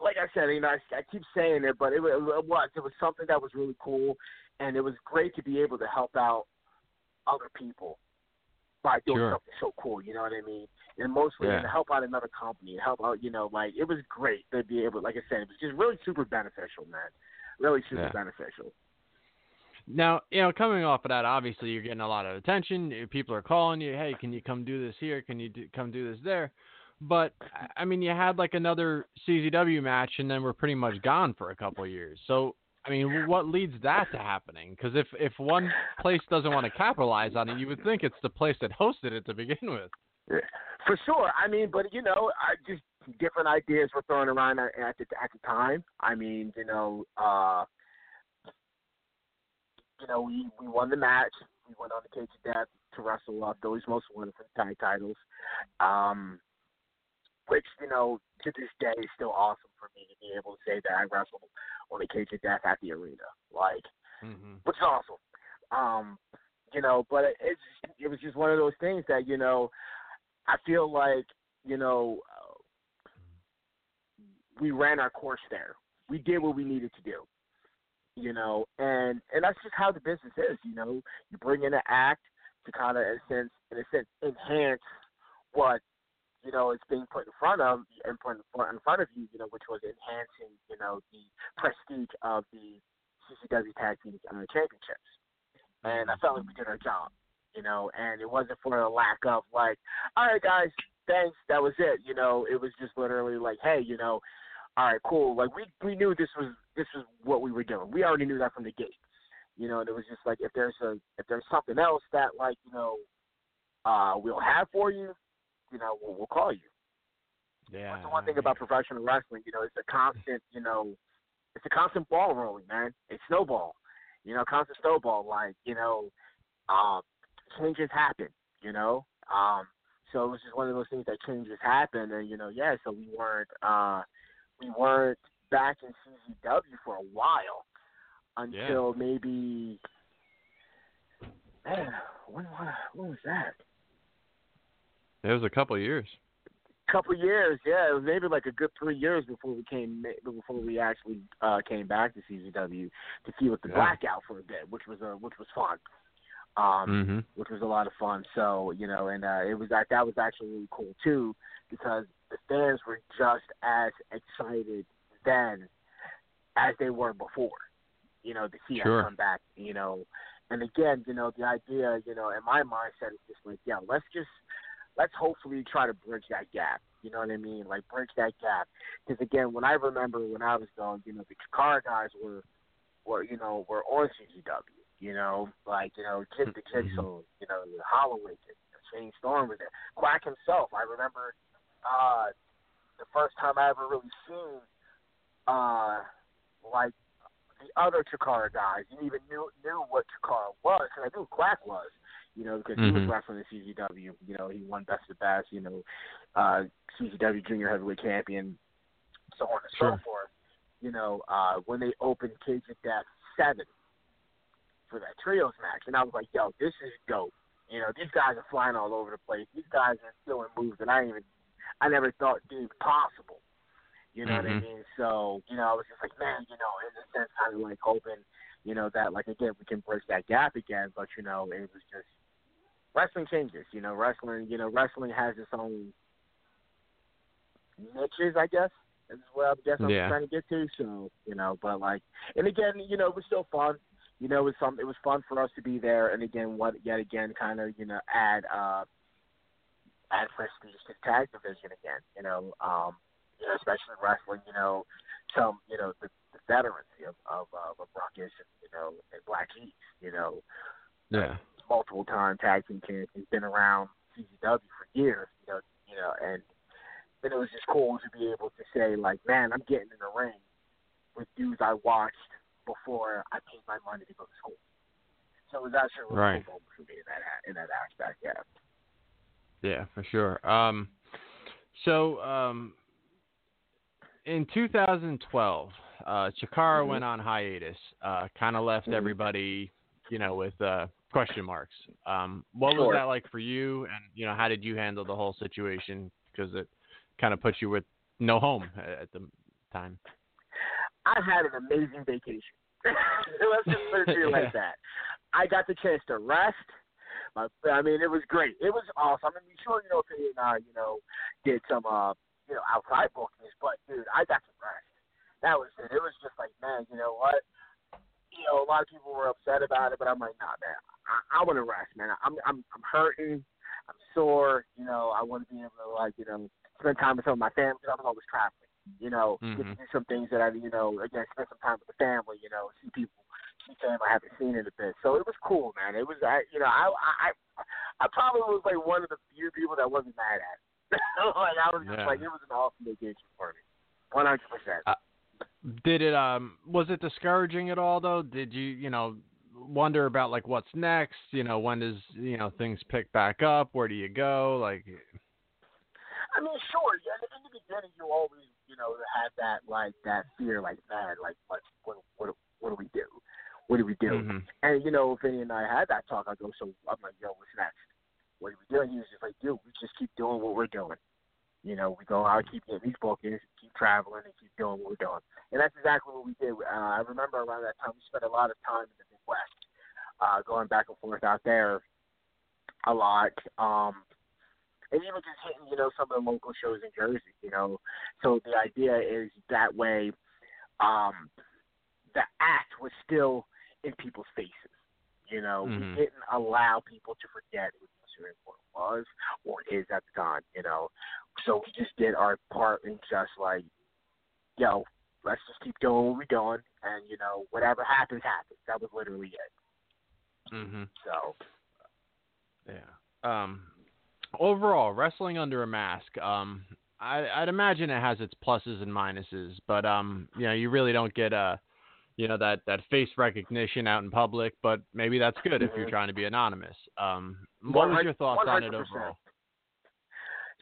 Like I said, you know, I, I keep saying it, but it, was- it was it was something that was really cool, and it was great to be able to help out other people by doing Sure. something so cool. You know what I mean? And mostly Yeah. to help out another company, and help out, you know, like it was great to be able. Like I said, it was just really super beneficial, man. Really super Yeah. beneficial. Now, you know, coming off of that, obviously you're getting a lot of attention. Uh, People are calling you, "Hey, can you come do this here? Can you do, come do this there?" But I- mean, you had like another CZW match, and then we're pretty much gone for a couple years. So, I mean, what leads that to happening? Because if if one place doesn't want to capitalize on it, you would think it's the place that hosted it to begin with. For sure. I mean, but you know, I just different ideas were thrown around at the at the time. I mean, you know, uh you know, we we won the match. We went on the cage of death to wrestle uh, Philly's most wonderful tag titles. Um which, you know, to this day is still awesome for me to be able to say that I wrestled on the cage of death at the arena. Like Mm-hmm. which is awesome. Um, you know, but it, it's it was just one of those things that you know, I feel like you know, uh, we ran our course there. We did what we needed to do. You know, and and that's just how the business is. You know, you bring in an act to kind of, in a sense, in a sense, enhance what you know is being put in front of and put in front of you. You know, which was enhancing you know the prestige of the CZW Tag Team uh, Championships. And I felt like we did our job, you know, and it wasn't for a lack of like, all right, guys, thanks, that was it. You know, it was just literally like, hey, you know, all right, cool. Like we we knew this was this was what we were doing. We already knew that from the gate. You know, and it was just like if there's a if there's something else that like you know uh we'll have for you, you know, we'll, we'll call you. Yeah. That's the one thing about professional wrestling. You know, it's a constant. You know, it's a constant ball rolling, man. It's snowball. You know, constant snowball. Like you know, um, changes happen. You know, um, so it was just one of those things that changes happen, and you know, yeah. So we weren't uh, we weren't back in CZW for a while until maybe. Man, when, when, when was that? It was a couple of years. couple years, yeah, it was maybe like a good three years before we came before we actually uh came back to CZW to see with the Yeah. blackout for a bit, which was uh, which was fun. Um Mm-hmm. which was a lot of fun. So, you know, and uh it was that that was actually really cool too because the fans were just as excited then as they were before. You know, to see Sure. us come back, you know. And again, you know, the idea, you know, in my mindset is just like, yeah, let's just let's hopefully try to bridge that gap. You know what I mean? Like bridge that gap. Because again, when I remember when I was going, you know, the car guys were, were you know, were on CZW. You know, like you know, Kid the Jigsaw. Mm-hmm. You know, the Holloway. Shane Storm was there. Quack himself. I remember uh, the first time I ever really seen uh, like the other Chikara guys, and even knew knew what Chikara was, and I knew Quack was you know, because he was Mhm. wrestling in CZW. You know, he won Best of Best, you know, uh, CZW Junior Heavyweight Champion, so on and Sure. so forth. You know, uh, when they opened Cage of Death 7 for that trios match, and I was like, yo, this is dope. You know, these guys are flying all over the place. These guys are doing moves that I didn't even, I never thought seemed possible. You know what I Mhm. mean? So, you know, I was just like, man, you know, in a sense, kind of like hoping, you know, that like again we can bridge that gap again. But you know, it was just wrestling changes. You know, wrestling, you know, wrestling has its own niches, I guess. Is what I guess I'm Yeah. trying to get to. So, you know, but like, and again, you know, it was still fun. You know, it was some. It was fun for us to be there, and again, what yet again, kind of, you know, add uh, to the tag division again. You know, um, you know, especially wrestling. You know, some, you know, the, the veterans of of, uh, of Ruckus and you know, and Black Heat. You know, Yeah. multiple time tag team champions, been around CZW for years, you know, you know, and and it was just cool to be able to say like, man, I'm getting in the ring with dudes I watched before I paid my money to go to school. So it was actually a really Right. cool moment for me in that in that aspect, yeah. Yeah, for sure. Um, so um, in 2012, uh, Chikara Mhm. went on hiatus. Uh, kind of left Mhm. everybody, you know, with uh, question marks. Um, what Sure. was that like for you? And you know, how did you handle the whole situation? Because it kind of put you with no home at at the time. I had an amazing vacation. Let's just put it to you Yeah. like that. I got the chance to rest. My, I mean, it was great. It was awesome. I mean, sure, you know, Penny and I, you know, did some, uh, you know, outside bookings, but dude, I got to rest. That was it. It was just like, man, you know what? You know, a lot of people were upset about it, but I'm like, nah, man, I, I want to rest, man. I'm, I'm, I'm hurting. I'm sore. You know, I want to be able to like, you know, spend time with some of my family. 'cause I was always traveling. You know, get to do some things that I, you know, again, spend some time with the family. You know, see people, see family I haven't seen in a bit. So it was cool, man. It was, I, you know, I, I, I probably was like one of the few people that wasn't mad at it. like I was just Yeah. like, it was an awesome vacation for me, one hundred percent. Uh, Did it um was it discouraging at all though? Did you you know wonder about like what's next? You know when does you know things pick back up? Where do you go? Like I mean, sure. Yeah, in the beginning, you always, you know, have that like that fear, like, man, like, what, what, what, what do we do? What do we do? Mhm. And you know, Vinny and I had that talk. I go, so I'm like, yo, what's next? What do we do? And he was just like, dude, we just keep doing what we're doing. You know, we go out, keep getting these bookings, keep traveling, and keep doing what we're doing. And that's exactly what we did. Uh, I remember around that time, we spent a lot of time in the Midwest, uh, going back and forth out there a lot. Um, and even just hitting, you know, some of the local shows in Jersey, you know. So the idea is that way, um, the act was still in people's faces. You know, Mhm. we didn't allow people to forget who Mr. Import was or is at the time. You know, so we just did our part and just like, yo, let's just keep doing what we're doing, and you know, whatever happens, happens. That was literally it. Mhm. So Yeah. Um, overall, wrestling under a mask. Um, I, I'd imagine it has its pluses and minuses, but um, you know, you really don't get a, you know, that that face recognition out in public. But maybe that's good if you're Mhm. trying to be anonymous. Um, what was your thoughts on it overall?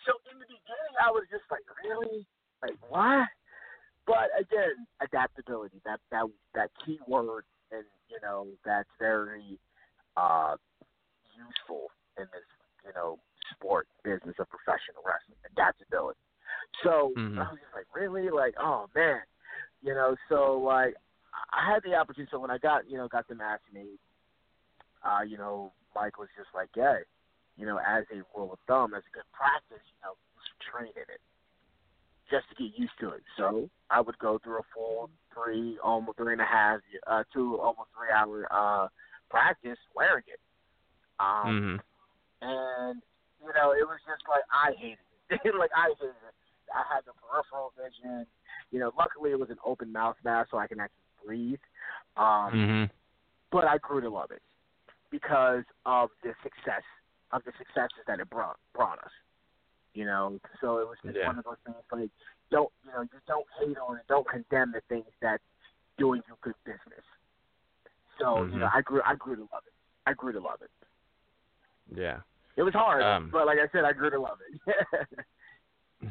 So in the beginning, I was just like, really, like what? But again, adaptability. That that that key word, and you know, that's very uh, useful in this, you know, sport business of professional wrestling, adaptability. So Mhm. I was just like, really? Like, oh man, you know. So like, I had the opportunity. So when I got, you know, got the match made, uh, you know, Mike was just like, hey, you know, as a rule of thumb, as a good practice, you know, train in it just to get used to it. So I would go through a full three, almost three and a half, uh, two, almost three hour uh, practice wearing it. Um, Mhm. and you know, it was just like I hated it. like I hated it. I had the peripheral vision. You know, luckily it was an open mouth mask, so I can actually breathe. Um, Mhm. But I grew to love it because of the success of the successes that it brought brought us. You know, so it was just Yeah. one of those things like don't you know, just don't hate on it, don't condemn the things that's doing you good business. So you know, Mhm. I grew I grew to love it. I grew to love it. Yeah. It was hard, Um, but like I said, I grew to love it.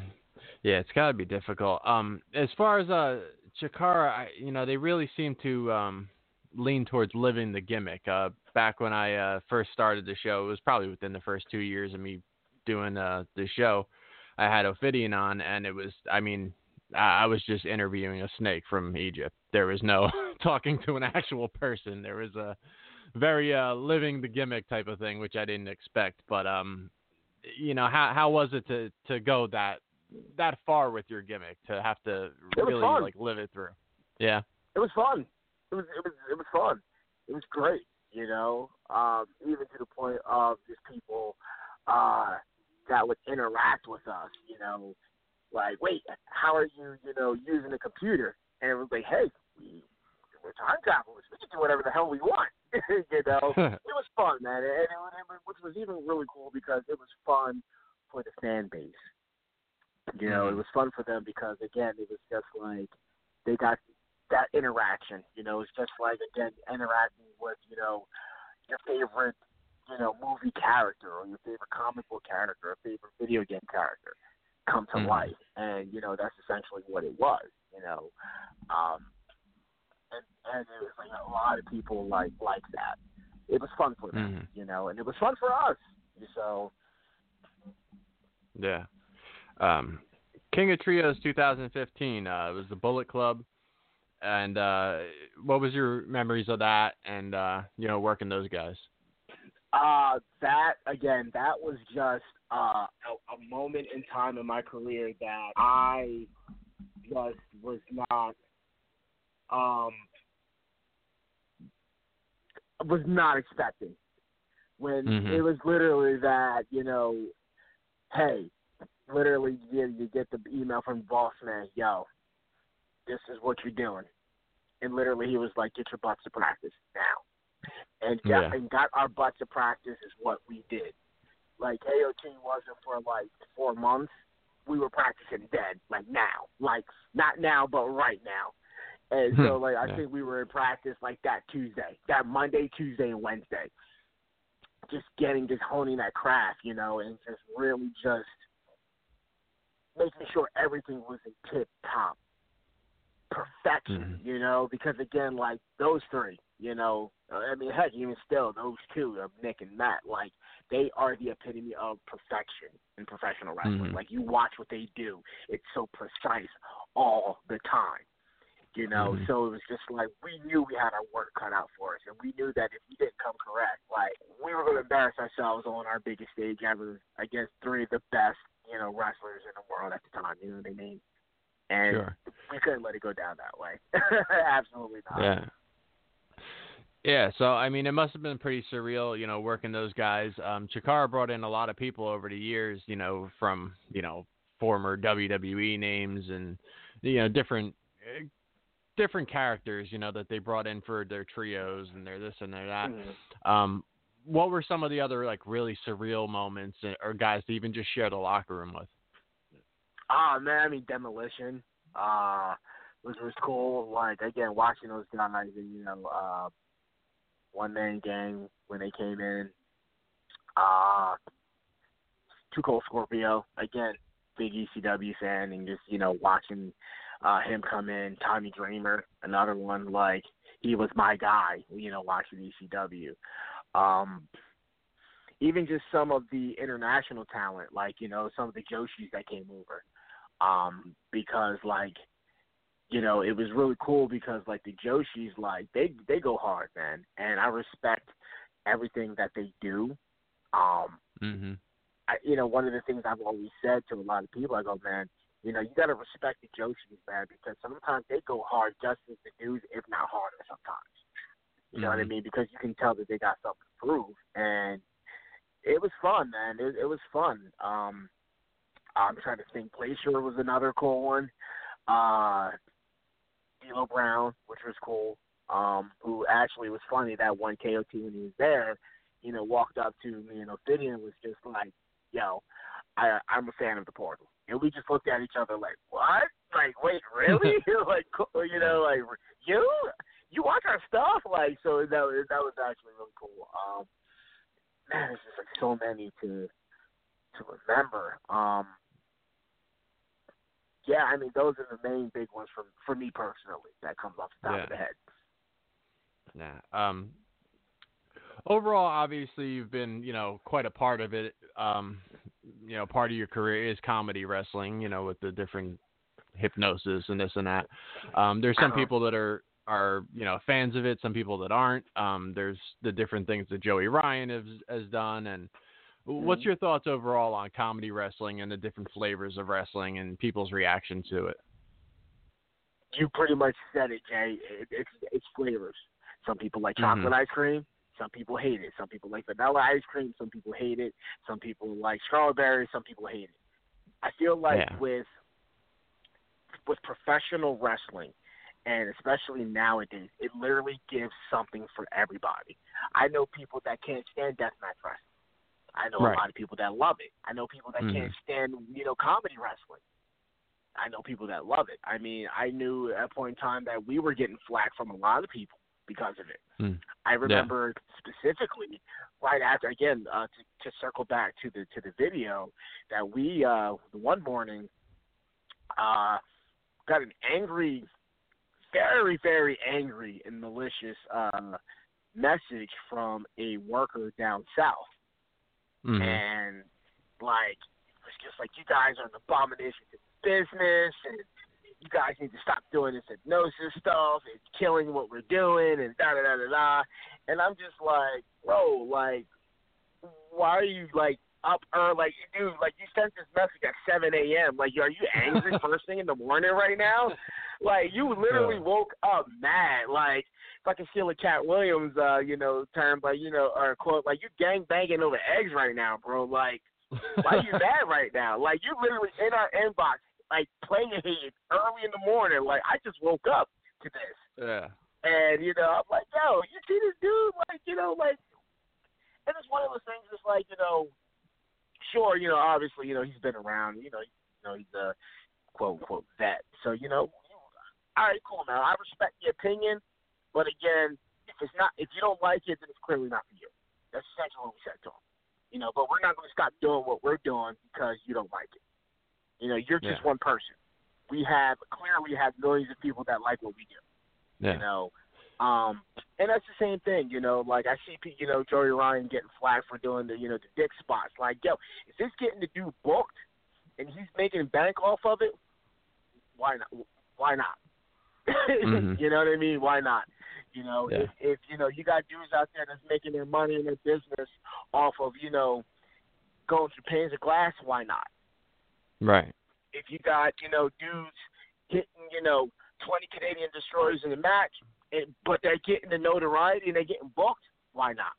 Yeah, it's got to be difficult. Um, as far as uh Chikara, you know, they really seem to um lean towards living the gimmick. Uh, back when I uh first started the show, it was probably within the first two years of me doing uh the show. I had Ophidian on, and it was, I mean, I I was just interviewing a snake from Egypt. There was no talking to an actual person. There was a very uh living the gimmick type of thing, which I didn't expect. But um, you know, how how was it to to go that that far with your gimmick to have to really fun. like live it through? Yeah. it was fun. It was it was it was fun. It was great, you know. Um, even to the point of just people uh that would interact with us, you know, like, wait, how are you, you know, using a computer? And it was like, hey, we we're time travelers. We can do whatever the hell we want. you know, it was fun, man, and it, it, which was even really cool because it was fun for the fan base. You know, it Mhm. was fun for them because again, it was just like they got that interaction. You know, it's just like again interacting with you know your favorite you know movie character or your favorite comic book character or favorite video game character come to Mhm. life, and you know that's essentially what it was. You know, um, and and it was like a lot of people like like that. It was fun for them, Mhm. you know, and it was fun for us. So Yeah. Um, King of Trios 2015 uh, it was the Bullet Club, and uh, what was your memories of that? And uh, you know, working those guys. Uh, that again, that was just uh, a, a moment in time in my career that I just was not um was not expecting. When Mhm. it was literally that, you know, hey, literally you, you get the email from the boss man, yo, this is what you're doing. And literally he was like, Get your butts to practice now and got Yeah. and got our butts to practice is what we did. Like KOT wasn't for like four months. We were practicing dead, like now, like not now, but right now. And so, Hmm. like, I Yeah. think we were in practice like that Tuesday, that Monday, Tuesday, and Wednesday. Just getting, just honing that craft, you know, and just really just making sure everything was in tip top perfection, Mhm. you know, because again, like those three, you know, I mean, heck, even still, those two of Nick and Matt, like they are the epitome of perfection in professional wrestling. Mhm. Like you watch what they do, it's so precise all the time, you know. Mhm. So it was just like we knew we had our work cut out for us, and we knew that if we didn't come correct, like we were going to embarrass ourselves on our biggest stage ever against three of the best, you know, wrestlers in the world at the time. You know what I mean? And Sure. we couldn't let it go down that way. Absolutely not. Yeah. Yeah, so I mean, it must have been pretty surreal, you know, working those guys. Um, Chikara brought in a lot of people over the years, you know, from you know former WWE names and you know different different characters, you know, that they brought in for their trios and their this and their that. Mhm. Um, what were some of the other like really surreal moments eh, or guys to even just share the locker room with? Ah man, I mean demolition. Uh was was cool. Like again, watching those guys and you know, uh one man gang when they came in. Uh Too Cold Scorpio, again, big ECW fan and just, you know, watching uh him come in, Tommy Dreamer, another one, like he was my guy, you know, watching ECW. Um even just some of the international talent, like you know some of the Joshis that came over, um, because like you know it was really cool because like the Joshis like they they go hard, man, and I respect everything that they do. Um, Mhm. I, you know, one of the things I've always said to a lot of people, I go, man, you know, you got to respect the Joshis, man, because sometimes they go hard just as the dudes, if not harder sometimes. You know what I Mhm. mean? Because you can tell that they got something to prove, and it was fun, man. It, it was fun. Um, I'm trying to think. Glacier was another cool one. Uh, D'Lo Brown, which was cool. Um, who actually was funny that one KOT when he was there, you know, walked up to me and Ophidian was just like, "Yo, I, I'm a fan of the Portal," and we just looked at each other like, "What? Like, wait, really? like, cool, you know, like you, you watch our stuff? Like, so that was that was actually really cool. Um, man, there's just like so many to to remember. Um, yeah, I mean, those are the main big ones for for me personally that comes off the top Yeah. of the head. Yeah. Um, overall, obviously, you've been, you know, quite a part of it. Um, you know, part of your career is comedy wrestling. You know, with the different hypnosis and this and that. Um, there's some Uh-huh. people that are are you know fans of it. Some people that aren't. Um, there's the different things that Joey Ryan has has done. And what's Mhm. your thoughts overall on comedy wrestling and the different flavors of wrestling and people's reaction to it? You pretty much said it, Jay. It, it's it's flavors. Some people like chocolate Mhm. ice cream. Some people hate it. Some people like vanilla ice cream. Some people hate it. Some people like strawberry. Some people hate it. I feel like Yeah. with with professional wrestling, and especially nowadays, it literally gives something for everybody. I know people that can't stand deathmatch wrestling. I know Right. a lot of people that love it. I know people that can't Mhm. stand, you know, comedy wrestling. I know people that love it. I mean, I knew at a point in time that we were getting flack from a lot of people because of it. Hmm. I remember specifically right after again uh, to, to circle back to the to the video that we uh, the one morning uh, got an angry, very very angry and malicious uh, message from a worker down south, Mhm. and like it was just like you guys are an abomination to business and you guys need to stop doing this hypnosis stuff. It's killing what we're doing and da da da da da. And I'm just like, bro, like, why are you like up early? Like, dude, like you sent this message at 7 a.m. Like, are you angry first thing in the morning right now? Like, you literally Uh. woke up mad. Like, if I can steal a Katt Williams, uh, you know, term, but you know, or quote, like you gang banging over eggs right now, bro. Like, why are you mad right now? Like, you literally in our inbox like playing a hate early in the morning. Like I just woke up to this, Yeah. and you know I'm like, yo, you see this dude? Like you know, like, and it's one of those things. It's like you know, sure, you know, obviously, you know, he's been around. You know, you know, he's a quote unquote vet. So you know, all right, cool. Now I respect the opinion, but again, if it's not, if you don't like it, then it's clearly not for you. That's essentially what we said to him. You know, but we're not going to stop doing what we're doing because you don't like it. You know, you're just Yeah. one person. We have clearly have millions of people that like what we do. Yeah. You know, um, and that's the same thing. You know, like I see, you know, Joey Ryan getting flagged for doing the, you know, the dick spots. Like, yo, if this getting the dude booked and he's making bank off of it, why not? Why not? Mhm. you know what I mean? Why not? You know, Yeah. if if you know you got dudes out there that's making their money in their business off of you know going through panes of glass, why not? Right. if you got you know dudes getting you know 20 Canadian destroyers in a match, and, but they're getting the notoriety and they're getting booked, why not?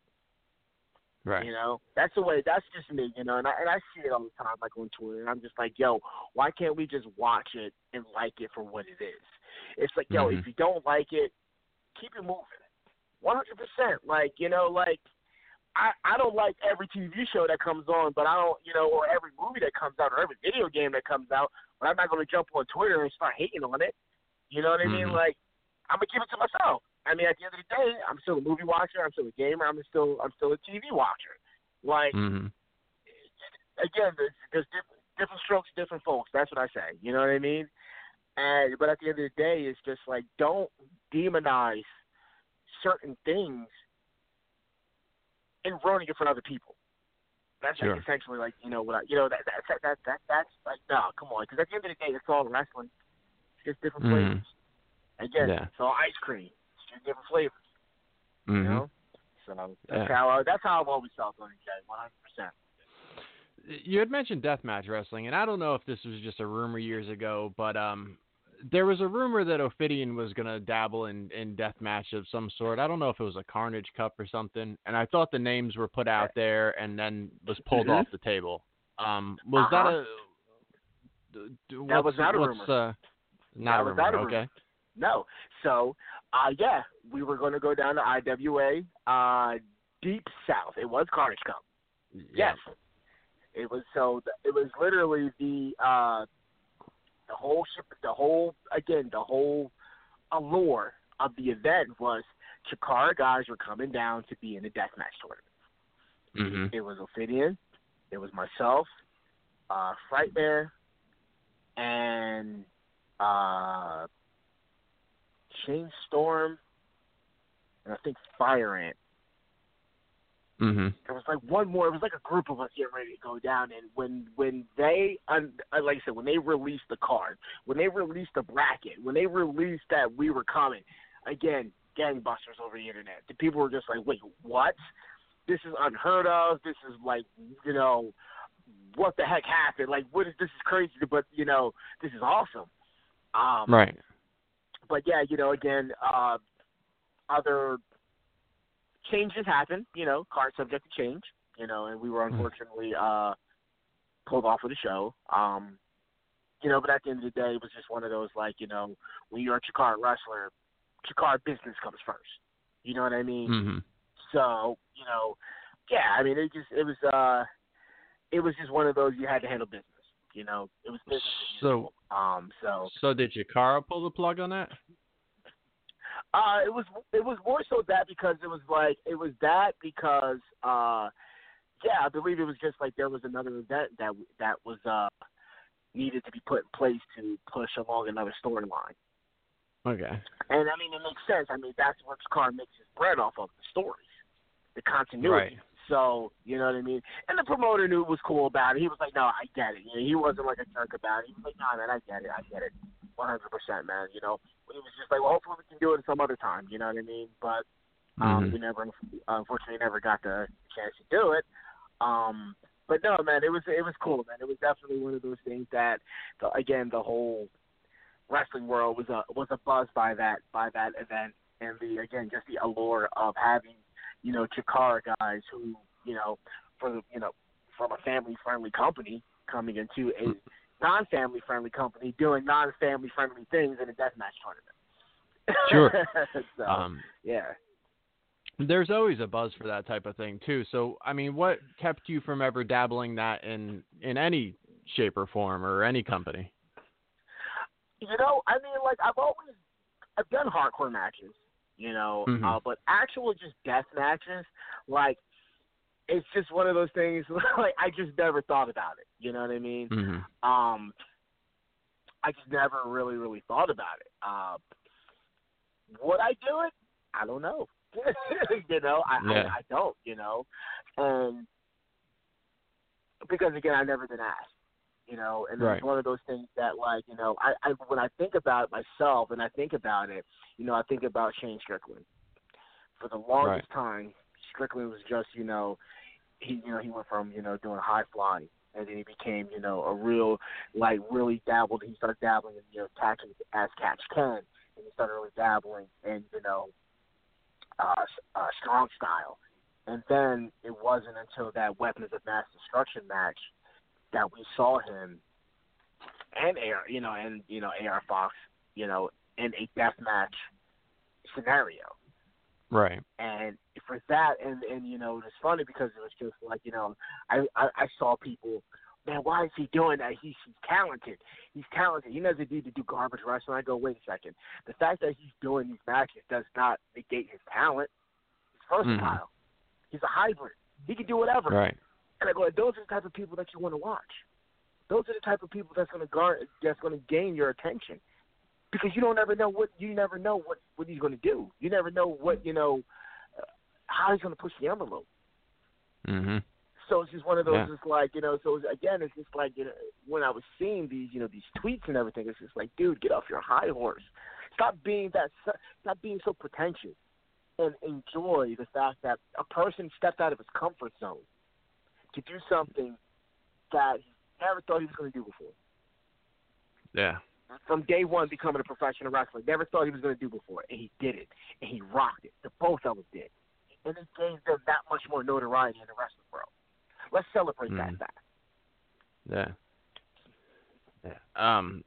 Right. You know, that's the way. That's just me. You know, and I and I see it all the time, like on Twitter, and I'm just like, yo, why can't we just watch it and like it for what it is? It's like, yo, Mhm. if you don't like it, keep it moving. 100. percent Like you know, like I I don't like every TV show that comes on, but I don't, you know, or every movie that comes out, or every video game that comes out. But I'm not going to jump on Twitter and start hating on it. You know what I mean? Mhm. Like I'm gonna give it to myself. I mean, at the end of the day, I'm still a movie watcher. I'm still a gamer. I'm still I'm still a TV watcher. Like Mhm. again, there's, there's different, different strokes, different folks. That's what I say. You know what I mean? And but at the end of the day, it's just like don't demonize certain things and ruining it for other people. That's Sure. like essentially like you know what I, you know that that that, that, that that's like no, come on, because at the end of the day, it's all wrestling. It's just different Mhm. flavors. Again, Yeah. it's all ice cream. It's different flavors. hmm You know. So that's Yeah. how I, that's how I've always felt on it, One hundred percent. You had mentioned deathmatch wrestling, and I don't know if this was just a rumor years ago, but um, there was a rumor that Ophidian was gonna dabble in in deathmatch of some sort. I don't know if it was a Carnage Cup or something, and I thought the names were put out there and then was pulled Mhm. off the table. Um, was Uh-huh. that a d- d- That was not a rumor. Uh, not That a rumor. not a rumor. okay. No. So, uh, yeah, we were going to go down to IWA, uh, Deep South. It was Carnage Cup. Yes. It was so. It was literally the uh, the whole. The whole again. The whole allure of the event was Chikara guys were coming down to be in a deathmatch tournament. Mm-hmm. It was Ophidian. It was myself, uh, Frightmare, and uh, Shane Storm, and I think Fire Ant. Mm-hmm. There was like one more. It was like a group of us getting ready to go down. And when when they, un, uh, like I said, when they released the card, when they released the bracket, when they released that we were coming, again, gangbusters over the internet. The people were just like, "Wait, what? This is unheard of. This is like, you know, what the heck happened? Like, what is this is crazy, but you know, this is awesome." Um, Right. But yeah, you know, again, uh, other changes happen. You know, card subject to change. You know, and we were unfortunately uh, pulled off of the show. Um, you know, but at the end of the day, it was just one of those like, you know, when you're a Chikara wrestler, Chikara business comes first. You know what I mean? Mm-hmm. So, you know, yeah, I mean, it just it was uh, it was just one of those you had to handle business. You know, it was business. as So, usual. um, so so did Chikara pull the plug on that? Uh, it was it was more so that because it was like it was that because uh, yeah, I believe it was just like there was another event that that was uh needed to be put in place to push along another storyline. Okay. And I mean, it makes sense. I mean, that's what Car makes his bread off of the stories, the continuity. Right. So you know what I mean. And the promoter knew it was cool about it. He was like, "No, I get it." You know, he wasn't like a jerk about it. He was like, "No, man, I get it. I get it, 100 percent, man." You know, he was just like, "Well, hopefully we can do it some other time." You know what I mean? But um, Mhm. we never, unfortunately, never got the chance to do it. Um, but no, man, it was it was cool, man. It was definitely one of those things that, the, again, the whole wrestling world was a was a buzz by that by that event, and the again just the allure of having you know Chikara guys who you know for the you know from a family friendly company coming into a non family friendly company doing non family friendly things in a deathmatch tournament. Sure. so, Um, yeah. There's always a buzz for that type of thing too. So, I mean, what kept you from ever dabbling that in in any shape or form or any company? You know, I mean, like I've always I've done hardcore matches, you know, Mhm. uh, but actual just death matches, like it's just one of those things. Like I just never thought about it. You know what I mean? Mm-hmm. Um, I just never really, really thought about it. Uh, would I do it? I don't know. you know, I, Yeah. I I don't. You know, and because again, I've never been asked. You know, and Right. it's one of those things that, like, you know, I, I when I think about it myself and I think about it, you know, I think about Shane Strickland. For the longest time, Strickland was just, you know, he, you know, he went from, you know, doing high flying, and then he became, you know, a real, like, really dabbled. He started dabbling in, you know, catching as catch can, and he started really dabbling in, you know, uh, uh, strong style. And then it wasn't until that Weapons of Mass Destruction match that we saw him and AR, you know, and you know AR Fox, you know, in a death match scenario. Right. And for that, and and you know, it's funny because it was just like you know, I I, I saw people, man, why is he doing that? He's he's talented. He's talented. He doesn't need to do garbage wrestling. I go, wait a second. The fact that he's doing these matches does not negate his talent. He's versatile. Mm-hmm. He's a hybrid. He can do whatever. Right. And I go, those are the type of people that you want to watch. Those are the type of people that's going to guard, that's going to gain your attention, because you don't ever know what you never know what what he's going to do. You never know what you know uh, how he's going to push the envelope. Mm-hmm. So it's just one of those. Yeah. Just like you know. So it's, again, it's just like you know, when I was seeing these, you know, these tweets and everything. It's just like, dude, get off your high horse. Stop being that. Stop being so pretentious, and enjoy the fact that a person stepped out of his comfort zone to do something that he never thought he was going to do before. Yeah. From day one, becoming a professional wrestler, never thought he was going to do before, and he did it, and he rocked it. The both of them did, and it gave them that much more notoriety in the wrestling world. Let's celebrate that Mm. fact. Yeah. Yeah. Um.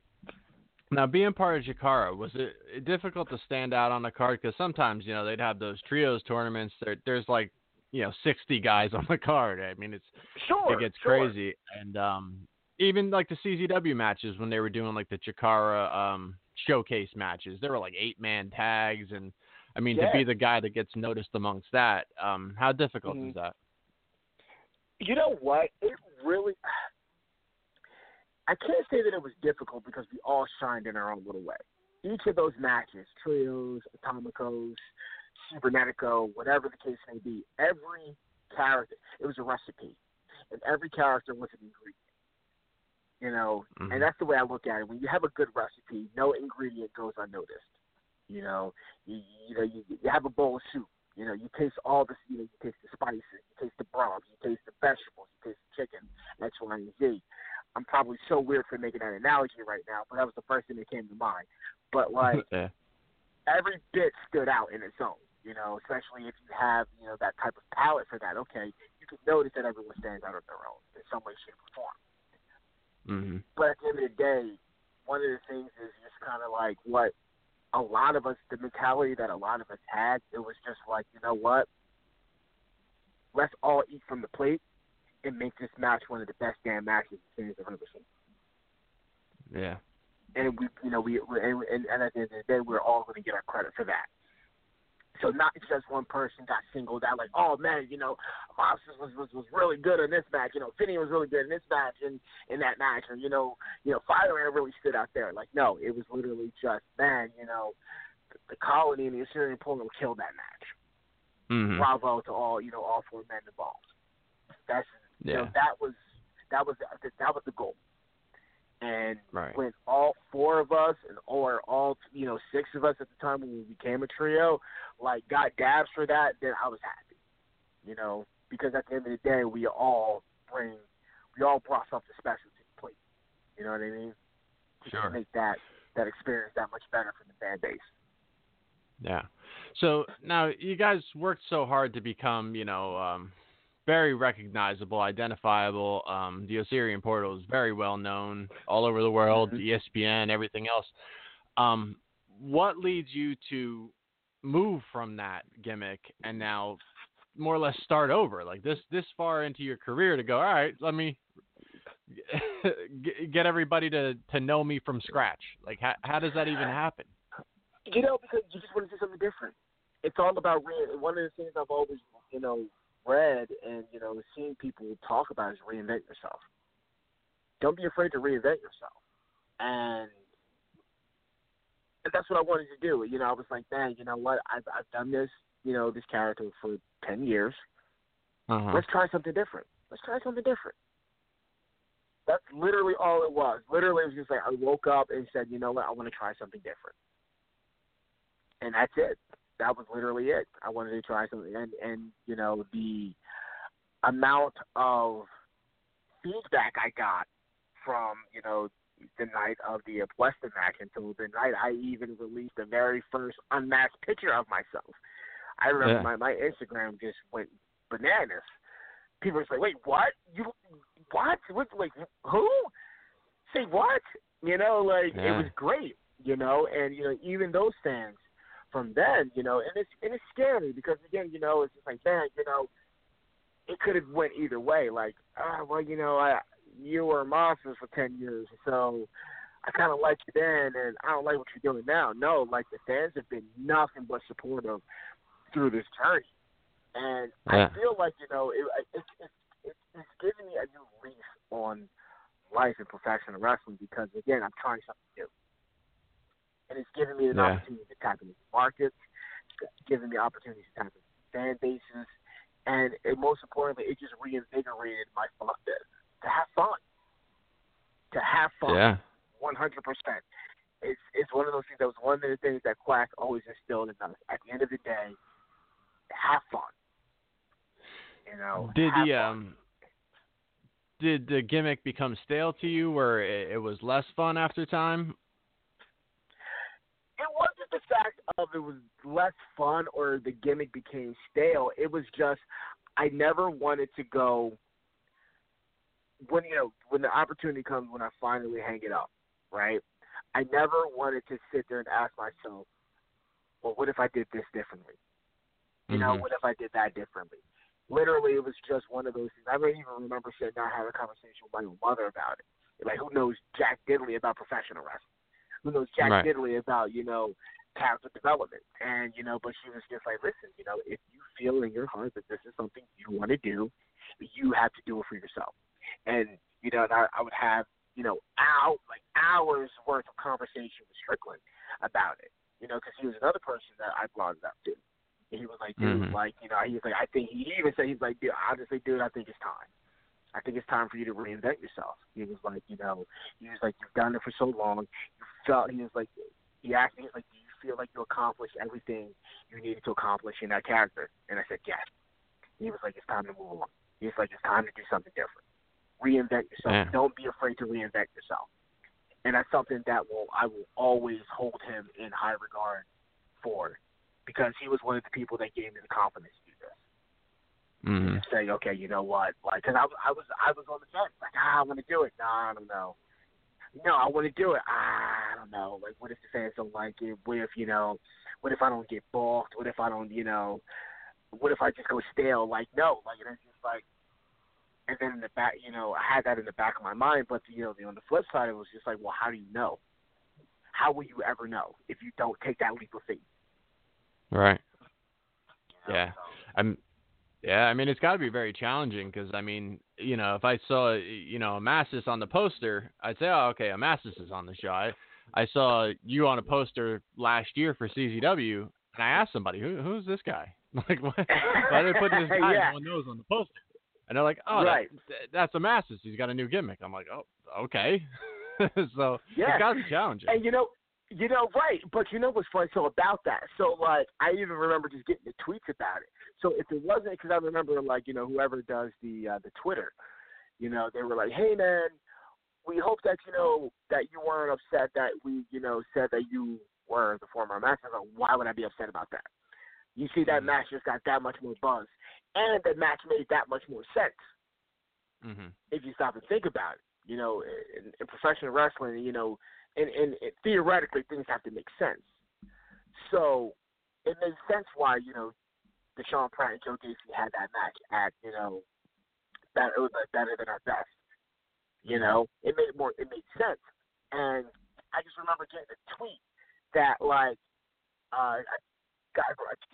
Now, being part of Chikara, was it difficult to stand out on the card? Because sometimes, you know, they'd have those trios tournaments. There, there's like, you know, 60 guys on the card. I mean, it's Sure, it gets sure. crazy. And um, even like the CZW matches when they were doing like the Chikara um, showcase matches, there were like eight man tags, and I mean Yeah. to be the guy that gets noticed amongst that, um, how difficult Mhm. is that? You know what? It really. I can't say that it was difficult because we all shined in our own little way. Each of those matches, trios, atomicos, cybernetico, whatever the case may be, every character, it was a recipe, and every character was an ingredient. You know, Mhm. and that's the way I look at it. When you have a good recipe, no ingredient goes unnoticed. You know, you you know you, you have a bowl of soup. You know, you taste all the you know you taste the spices, you taste the broth, you taste the vegetables, you taste the chicken, X, Y, and Z. I'm probably so weird for making that analogy right now, but that was the first thing that came to mind. But like yeah. every bit stood out in its own. You know, especially if you have you know that type of palate for that. Okay, you can notice that everyone stands out on their own in some way, shape, or form. hmm But at the end of the day, one of the things is just kind of like what a lot of us, the mentality that a lot of us had, it was just like, you know what? Let's all eat from the plate and make this match one of the best damn matches in the fans have ever seen. Yeah. And we, you know, we, and and at the end of the day, we're all going to get our credit for that. So not just one person got singled out, like, oh man, you know, Moss was was was really good in this match. You know, Finney was really good in this match and in that match, or you know, you know, Fire Ant really stood out there. Like, no, it was literally just, man, you know, the, the Colony and the Osirian Portal killed that match. hmm Bravo to all, you know, all four men involved. That's you know, that was that was that was the goal. And Right. when all four of us, and or all you know six of us at the time when we became a trio, like got dabs for that, then I was happy. You know, because at the end of the day, we all bring, we all brought something special to the plate. You know what I mean? To Sure. make that that experience that much better for the fan base. Yeah. So now you guys worked so hard to become, you know, um, very recognizable, identifiable. Um, the Osirian portal is very well known all over the world, E ESPN, everything else. Um, what leads you to move from that gimmick and now more or less start over, like this this far into your career to go? All right, let me get everybody to to know me from scratch. Like, how how does that even happen? You know, because you just want to do something different. It's all about re- one of the things I've always, you know, read and you know seen people talk about is reinvent yourself. Don't be afraid to reinvent yourself, and and that's what I wanted to do. You know, I was like, man, you know what? I've I've done this, you know, this character for ten years. Uh-huh. Let's try something different. Let's try something different. That's literally all it was. Literally, it was just like I woke up and said, you know what? I want to try something different, and that's it. That was literally it. I wanted to try something, and and you know the amount of feedback I got from you know the night of the Western match until the night I even released the very first unmasked picture of myself. I remember Yeah. my my Instagram just went bananas. People were like, "Wait, what? You what? What? Like who? Say what?" You know, like it was great. You know, and you know even those fans from then, you know, and it's and it's scary because again, you know, it's just like, man, you know, it could have went either way. Like, ah, well, you know, I you were monsters for ten years, so I kind of liked you then, and I don't like what you're doing now. No, like the fans have been nothing but supportive through this journey, and Yeah. I feel like you know, it, it's it's it's it's giving me a new lease on life in professional wrestling because again, I'm trying something new, and it's given me an yeah. opportunity to tap into markets, giving me opportunities to tap into fan bases, and most importantly, it just reinvigorated my fun to, to have fun, to have fun, yeah, one hundred percent. It's it's one of those things. That was one of the things that Quack always instilled in us. At the end of the day, have fun. You know, did the fun. um did the gimmick become stale to you where it, was less fun after time of it was less fun or the gimmick became stale. It was just I never wanted to go when you know when the opportunity comes when I finally hang it up, right? I never wanted to sit there and ask myself, well, what if I did this differently? You know, Mhm. what if I did that differently? Literally, it was just one of those things. I don't even remember sitting down having a conversation with my mother about it. Like, who knows Jack Diddley about professional wrestling? Who knows Jack Right. Diddley about, you know, character development? And, you know, but she was just like, listen, you know, if you feel in your heart that this is something you want to do, you have to do it for yourself. And, you know, and I, I would have, you know, out like hours worth of conversation with Strickland about it. You know, because he was another person that I it up to. And he was like, dude, Mhm. like, you know, he was like, I think he even said he's like, dude, honestly, dude, I think it's time. I think it's time for you to reinvent yourself. He was like, you know, he was like, you've done it for so long. You felt he was like, he asked me, he was like, do feel like you accomplished everything you needed to accomplish in that character? And I said, yes. He was like, it's time to move on. He was like, it's time to do something different. Reinvent yourself. Yeah. Don't be afraid to reinvent yourself. And that's something that will I will always hold him in high regard for, because he was one of the people that gave me the confidence to do this Mhm. say, okay, you know what? Like, because I, was- I was, I was on the fence. Like, ah, I want to do it. No, I don't know. No, I want to do it. Ah, I don't know. Like, what if the fans don't like it? What if you know? What if I don't get balked? What if I don't, you know? What if I just go stale? Like, no. Like, and it's just like. And then in the back, you know, I had that in the back of my mind. But you know, on the flip side, it was just like, well, how do you know? How will you ever know if you don't take that leap of faith? Right. you know? Yeah. I'm yeah, I mean it's got to be very challenging cuz I mean, you know, if I saw, you know, Amasis on the poster, I'd say, "Oh, okay, Amasis is on the show." I, I saw you on a poster last year for CZW, and I asked somebody, "Who who's this guy?" Like? Why are they putting this guy Yeah. no one knows on the poster? And they're like, "Oh, Right. th- that's Amasis. He's got a new gimmick." I'm like, "Oh, okay." so Yeah. it's got to be challenging. And you know, you know, right? But you know what's funny? So about that, so like, I even remember just getting the tweets about it. So if it wasn't, because I remember like, you know, whoever does the uh, the Twitter, you know, they were like, "Hey man, we hope that you know that you weren't upset that we, you know, said that you were the former master." Like, why would I be upset about that? You see, that match just got that much more buzz, and that match made that much more sense Mhm. if you stop and think about it. You know, in, in professional wrestling, you know, and, and, and theoretically things have to make sense. So it made sense why you know Desean Pratt and Joe Gacy had that match at you know that it was like better than our best. You know, it made more it made sense, and I just remember getting a tweet that like uh, a guy,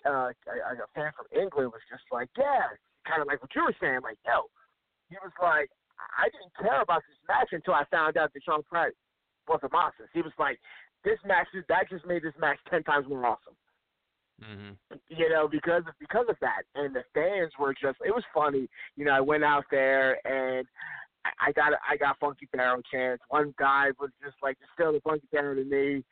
uh, a, fan from England was just like, yeah, kind of like what you were saying, like, yo, he was like, I didn't care about this match until I found out Sean Pratt was Amasis. He was like, this match, that just made this match ten times more awesome. Mhm. You know, because of because of that, and the fans were just. It was funny. You know, I went out there and I- got I got Funky Barrel chants. One guy was just like just still the Funky Barrel to me,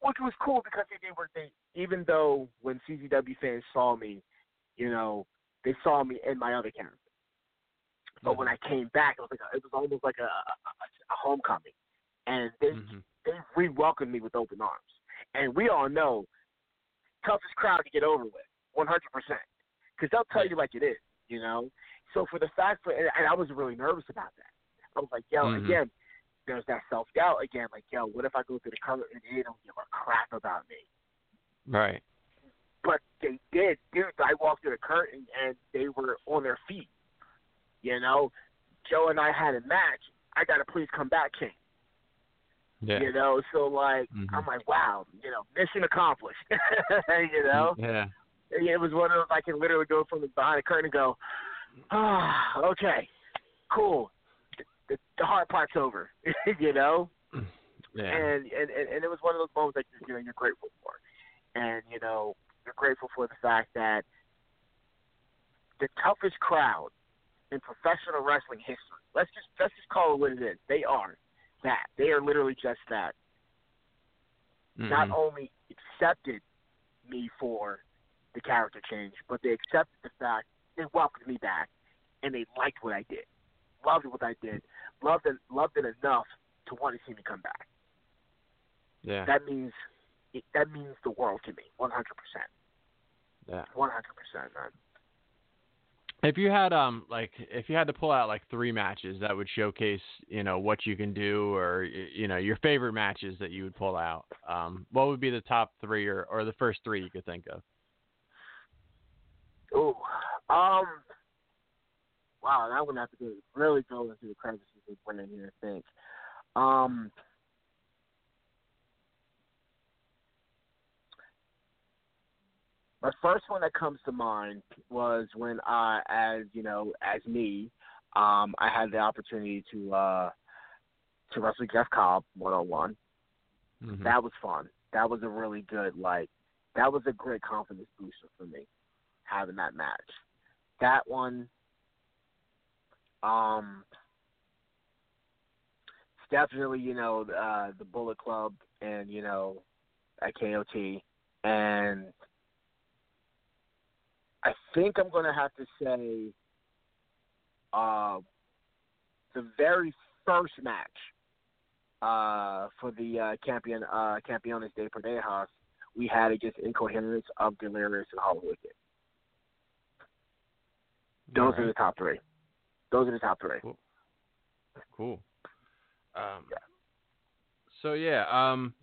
which was cool because they did what they. Even though when CZW fans saw me, you know, they saw me in my other character. But when I came back, it was like a, it was almost like a, a, a homecoming, and they Mhm. they re welcomed me with open arms. And we all know toughest crowd to get over with, one hundred percent, because they'll tell you like it is, you know. So for the fact for and I was really nervous about that. I was like, yo, Mhm. again, there's that self doubt again. Like, yo, what if I go through the color and they don't give a crap about me? Right. But they did, dude. I walked through the curtain and they were on their feet. You know, Joe and I had a match. I got to please come back, King. Yeah. You know, so like Mhm. I'm like, wow, you know, mission accomplished. you know, Yeah. it was one of those I can literally go from behind the curtain and go, ah, okay, cool. The, the, the hard part's over. you know, Yeah. and, and and and it was one of those moments that you know you're grateful for, and you know you're grateful for the fact that the toughest crowd in professional wrestling history. Let's just let's just call it what it is. They are that. They are literally just that. Mm-hmm. Not only accepted me for the character change, but they accepted the fact they welcomed me back and they liked what I did. Loved what I did. Loved it loved it enough to want to see me come back. Yeah. That means it, that means the world to me, one hundred percent. Yeah. One hundred percent, man. If you had um like if you had to pull out like three matches that would showcase you know what you can do or you know your favorite matches that you would pull out, um, what would be the top three or or the first three you could think of? Ooh, um, wow, I'm gonna have to really go into the crevices of winning here. I think. Um, my first one that comes to mind was when I, as you know, as me, um, I had the opportunity to uh, to wrestle Jeff Cobb one on one. That was fun. That was a really good like. That was a great confidence booster for me, having that match. That one. Um. It's definitely you know uh, the Bullet Club and you know at KOT and I think I'm gonna have to say uh, the very first match uh, for the uh, Campion uh, Campeones de Parejas we had against Incoherence of Delirious and Hallowicked. Those are the top three. Those are the top three. Cool. Cool. Um, So yeah, um,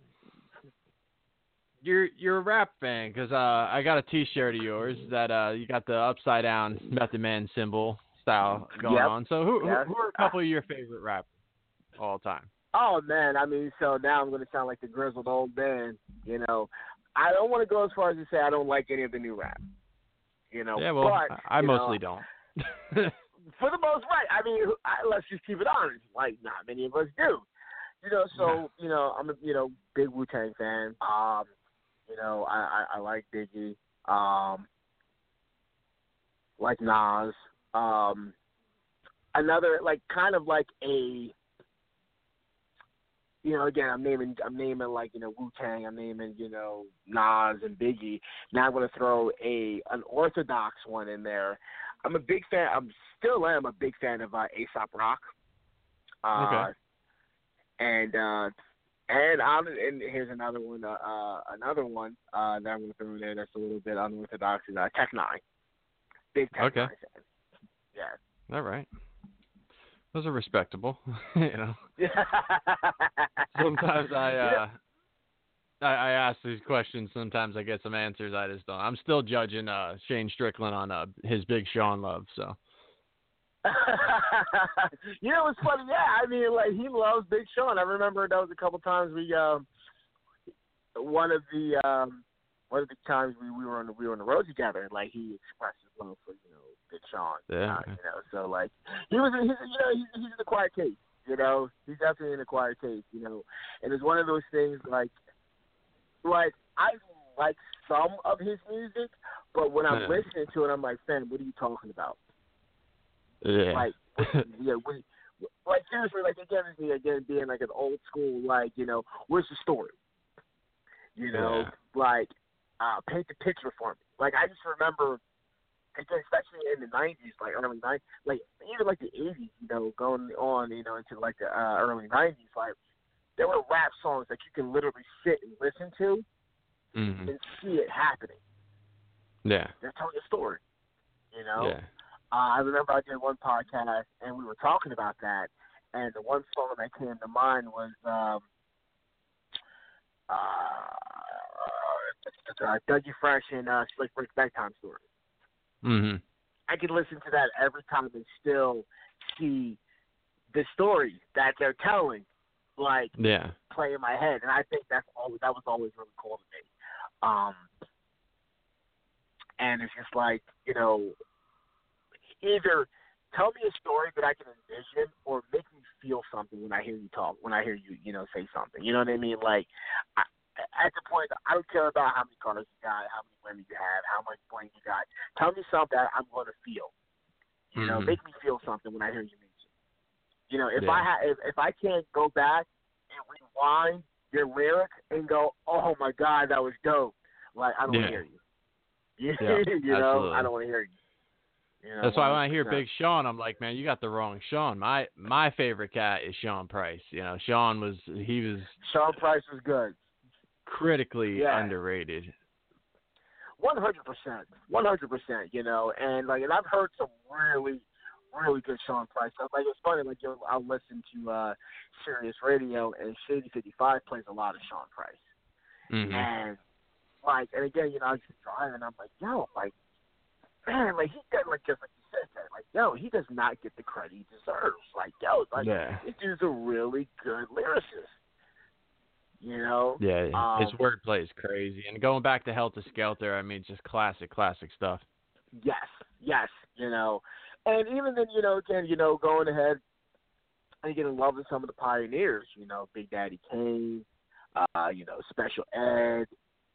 you're you're a rap fan because uh, I got a T-shirt of yours that uh, you got the upside down Method Man symbol style going Yep. on. So who, who who are a couple of your favorite rappers all time? Oh man, I mean, so now I'm gonna sound like the grizzled old man. You know, I don't want to go as far as to say I don't like any of the new rap. You know, yeah, well, but I, I you know, mostly don't. for the most part. I mean, I, let's just keep it honest. Like, not many of us do. You know, so you know, I'm a you know big Wu Tang fan. Um, you know, I, I I like Biggie. Um, like Nas. Um, another like kind of like a. You know, again, I'm naming, I'm naming like you know Wu Tang, I'm naming you know Nas and Biggie. Now I'm gonna throw a an orthodox one in there. I'm a big fan. I'm still am a big fan of uh, Aesop Rock. Uh, Okay. And uh, and I'm and here's another one. Uh, uh, another one uh, that I'm gonna throw in there that's a little bit unorthodox is uh, Tech N9ne. Big Tech Okay. Nine fan. Yeah. all right. Those are respectable. you know, sometimes I uh, I, I ask these questions. Sometimes I get some answers. I just don't. I'm still judging uh, Shane Strickland on uh, his Big Sean love. So you know, it's funny. Yeah, I mean, like he loves Big Sean. I remember that was a couple times we, um, one of the, um, one of the times we, we were on the we were on the road together. Like he expressed his love for you know Big Sean. Yeah. Uh, you know, so like he was, he's, you know, he's, he's in an acquired taste. You know, he's definitely in an acquired taste. You know, and it's one of those things like, like I like some of his music, but when I'm Yeah. listening to it, I'm like, Finn, what are you talking about? Yeah, Like, yeah, we, like seriously, like again, me again being like an old school, like you know, where's the story? You know, Yeah. like uh, paint the picture for me. Like I just remember, again, especially in the '90s, like early '90s, like even like the '80s, you know, going on, you know, into like the uh, early '90s, like there were rap songs that you can literally sit and listen to hmm and see it happening. yeah, They're telling a story. You know. yeah. Uh, I remember I did one podcast and we were talking about that, and the one song that came to mind was um, uh, uh, Dougie Fresh and uh, Slick Rick Bedtime Story. hmm I could listen to that every time and still see the story that they're telling, like Yeah. play in my head, and I think that's always that was always really cool to me. Um, and it's just like you know, either tell me a story that I can envision, or make me feel something when I hear you talk, when I hear you, you know, say something. You know what I mean? Like, I, at the point, I don't care about how many cars you got, how many women you have, how much bling you got. Tell me something that I'm going to feel. You know, Mhm. make me feel something when I hear your music. You know, if Yeah. I ha- if if I can't go back and rewind your lyric and go, oh my god, that was dope. Like I don't Yeah. want to hear you. You, Yeah, you know, absolutely. I don't want to hear you. You know, That's why when I hear Big Sean, I'm like, man, you got the wrong Sean. My my favorite cat is Sean Price. You know, Sean was he was Sean Price was good. critically Yeah. underrated. One hundred percent, one hundred percent. You know, and like, and I've heard some really, really good Sean Price stuff. Like it's funny, like you I'll listen to uh Sirius Radio, and Shady Fifty Five plays a lot of Sean Price, Mhm. and like, and again, you know, I was just driving, and I'm like, yo, like, man, like he got like just like you said, that, like, yo, he does not get the credit he deserves. Like, yo, like Yeah. this dude's a really good lyricist. You know, Yeah, his Um, wordplay is crazy. And going back to Heltah Skeltah, I mean, just classic, classic stuff. Yes, yes, you know, and even then, you know, again, you know, going ahead and getting in love with some of the pioneers, you know, Big Daddy Kane, uh, you know, Special Ed,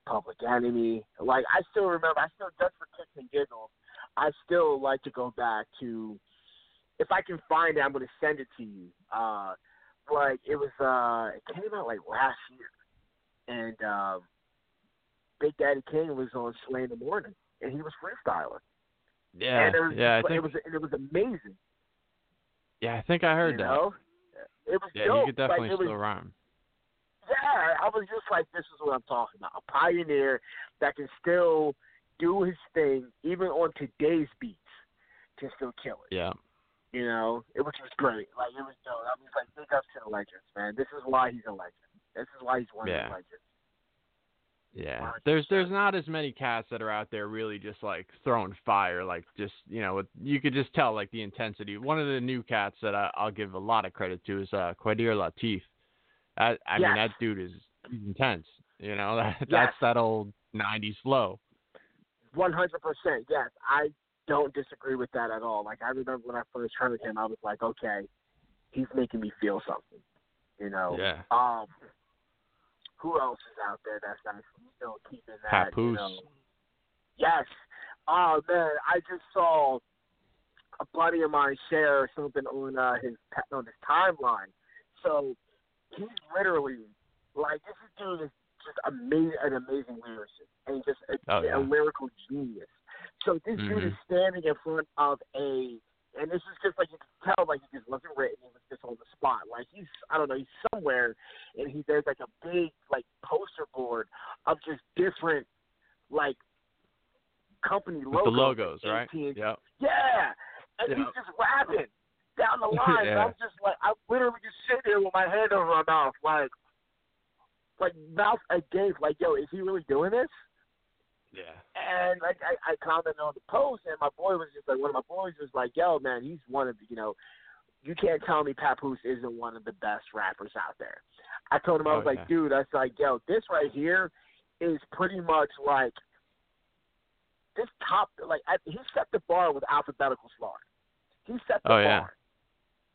Public Enemy. Like I still remember, I still just for kicks and giggles, I still like to go back to. If I can find it, I'm going to send it to you. Uh, like it was, uh, it came out like last year, and um, Big Daddy Kane was on Sway in the Morning, and he was freestyling. Yeah, and it was, yeah, I think, it was it was amazing. yeah, I think I heard you that. know, it was Yeah, dope. he could definitely like, still was, rhyme. Yeah, I was just like, this is what I'm talking about. A pioneer that can still do his thing, even on today's beats, can still kill it. Yeah, You know, it which was great. Like it was dope. I was like, big ups to the legends, man. This is why he's a legend. This is why he's one Yeah. of the legends. yeah. There's there's not as many cats that are out there really just like throwing fire, like just you know, with, you could just tell like the intensity. One of the new cats that I, I'll give a lot of credit to is uh, Quadir Latif. I, I mean, that dude is intense. You know, that, Yes. that's that old '90s flow. One hundred percent. Yes, I don't disagree with that at all. Like I remember when I first heard him, I was like, okay, he's making me feel something. You know. Yeah. Um. Who else is out there that's not still keeping that? You know? Yes. Oh man, I just saw a buddy of mine share something on uh, his on his timeline. So he's literally like this dude is just amazing, an amazing lyricist and just a, Oh, yeah. a lyrical genius. So this dude is Mhm. standing in front of a, and this is just like you can tell, like he just wasn't written. It was just on the spot. Like he's, I don't know, he's somewhere, and he there's like a big like poster board of just different like company With logos. the logos, right? AT&T. Yeah. Yeah, and Yeah. he's just rapping down the line. and Yeah. I'm just like, I'm literally just sitting there with my hand over my mouth, like, like mouth agape, like, yo, is he really doing this? Yeah. And like I, I commented on the post, and my boy was just like, one of my boys was like, "Yo, man, he's one of the, you know, you can't tell me Papoose isn't one of the best rappers out there." I told him I Oh, was like, yeah. "Dude, I was like, yo, this right here is pretty much like this top, like I, he set the bar with alphabetical slaughter. He set the Oh, yeah. bar.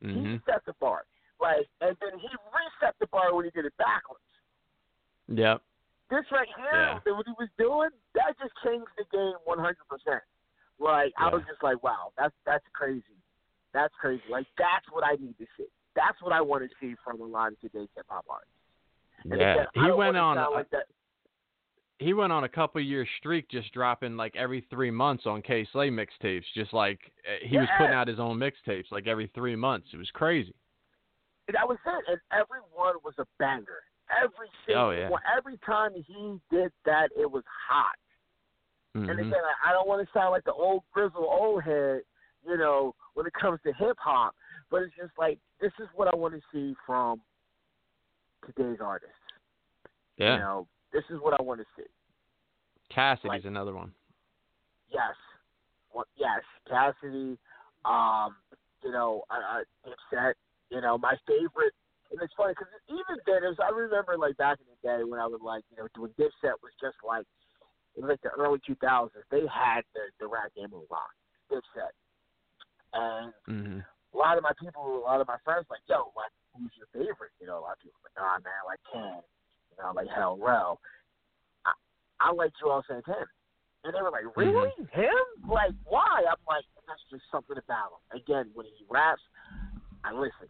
hmm He set the bar, like, and then he reset the bar when he did it backwards." Yep. This right here, Yeah. what he was doing, that just changed the game 100%. Like, I was just like, wow, that's that's crazy. That's crazy. Like, that's what I need to see. That's what I want to see from a lot of today's hip hop artists. And Yeah. again, He went on. a- like he went on a couple year streak just dropping like every three months on Kay Slay mixtapes. Just like uh, he was putting out his own mixtapes like every three months. It was crazy. That was it. And every one was a banger. Every single Oh, yeah. one. Every time he did that, it was hot. And Mhm. again, I- don't want to sound like the old grizzle old head, you know, when it comes to hip hop, but it's just like this is what I want to see from today's artists. Yeah. You know, this is what I want to see. Cassidy's like- another one. Yes, what? Yes, Cassidy. Um, you know, I, I Dipset. You know, my favorite. And it's funny because even then, it was, I remember like back in the day when I was like, you know, when Dipset was just like, it was like the early 2000s. They had the the rap game on lock. Dipset. And hmm a lot of my people, a lot of my friends, like, yo, like, who's your favorite? You know, a lot of people like, oh man, like Ken, you know, like Hell Rell. I, I like Juelz Santana, and they were like, really him? Like, why? I'm like, that's just something about him. Again, when he raps, I listen.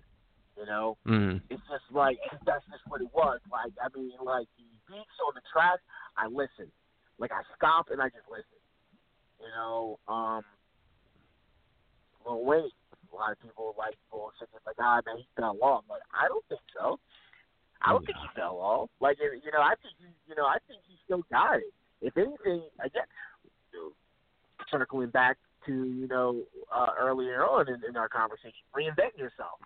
You know, mm. it's just like that's just what it was. Like I mean, like the beats on the track, I listen. Like I stop and I just listen. You know, um, Lil Wayne. A lot of people like bullshit. It's like, ah, man, he fell off. Like I don't think so. I don't think he fell off. Like you know, I think he, you know, I think he still got it. If anything, again, circling back to you know uh, earlier on in, in our conversation, reinvent yourself.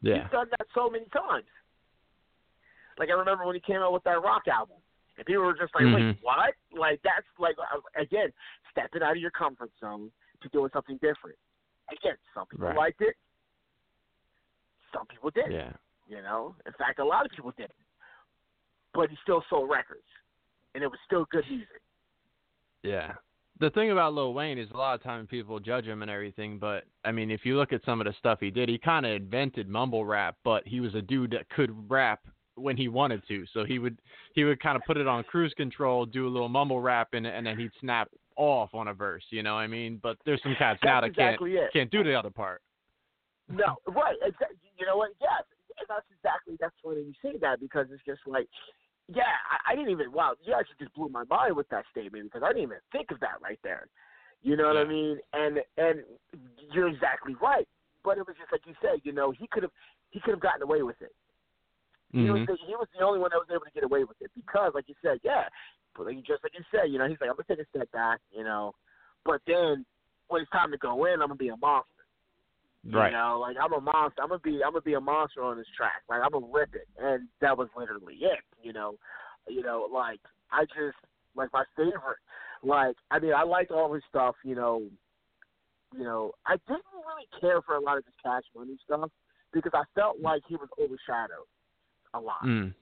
Yeah. He's done that so many times. Like I remember when he came out with that rock album, and people were just like, Mhm. "Wait, what?" Like that's like uh, again stepping out of your comfort zone to doing something different. Again, some people Right. liked it, some people didn't. Yeah. You know, in fact, a lot of people didn't. But he still sold records, and it was still good music. Yeah. The thing about Lil Wayne is a lot of time people judge him and everything, but I mean, if you look at some of the stuff he did, he kind of invented mumble rap, but he was a dude that could rap when he wanted to. So he would he would kind of put it on cruise control, do a little mumble rap, and and then he'd snap off on a verse. You know what I mean? But there's some cats now that exactly can't it. can't do the other part. No, right. Exactly. You know what? Yes, and that's exactly that's funny you say that because it's just like, yeah, I, I didn't even. Wow, you actually just blew my mind with that statement because I didn't even think of that right there. You know what I mean? And and you're exactly right. But it was just like you said. You know, he could have he could have gotten away with it. He was Mhm. the, he was the only one that was able to get away with it because, like you said, yeah, but like, you just like you said, you know, he's like, I'm gonna take a step back, you know, but then when it's time to go in, I'm gonna be a monster. Right. You know, like I'm a monster. I'm gonna be I'm gonna be a monster on this track. Like I'm gonna rip it, and that was literally it. You know, you know, like I just like my favorite. Like I mean, I liked all his stuff. You know, you know, I didn't really care for a lot of his Cash Money stuff because I felt like he was overshadowed a lot Mm.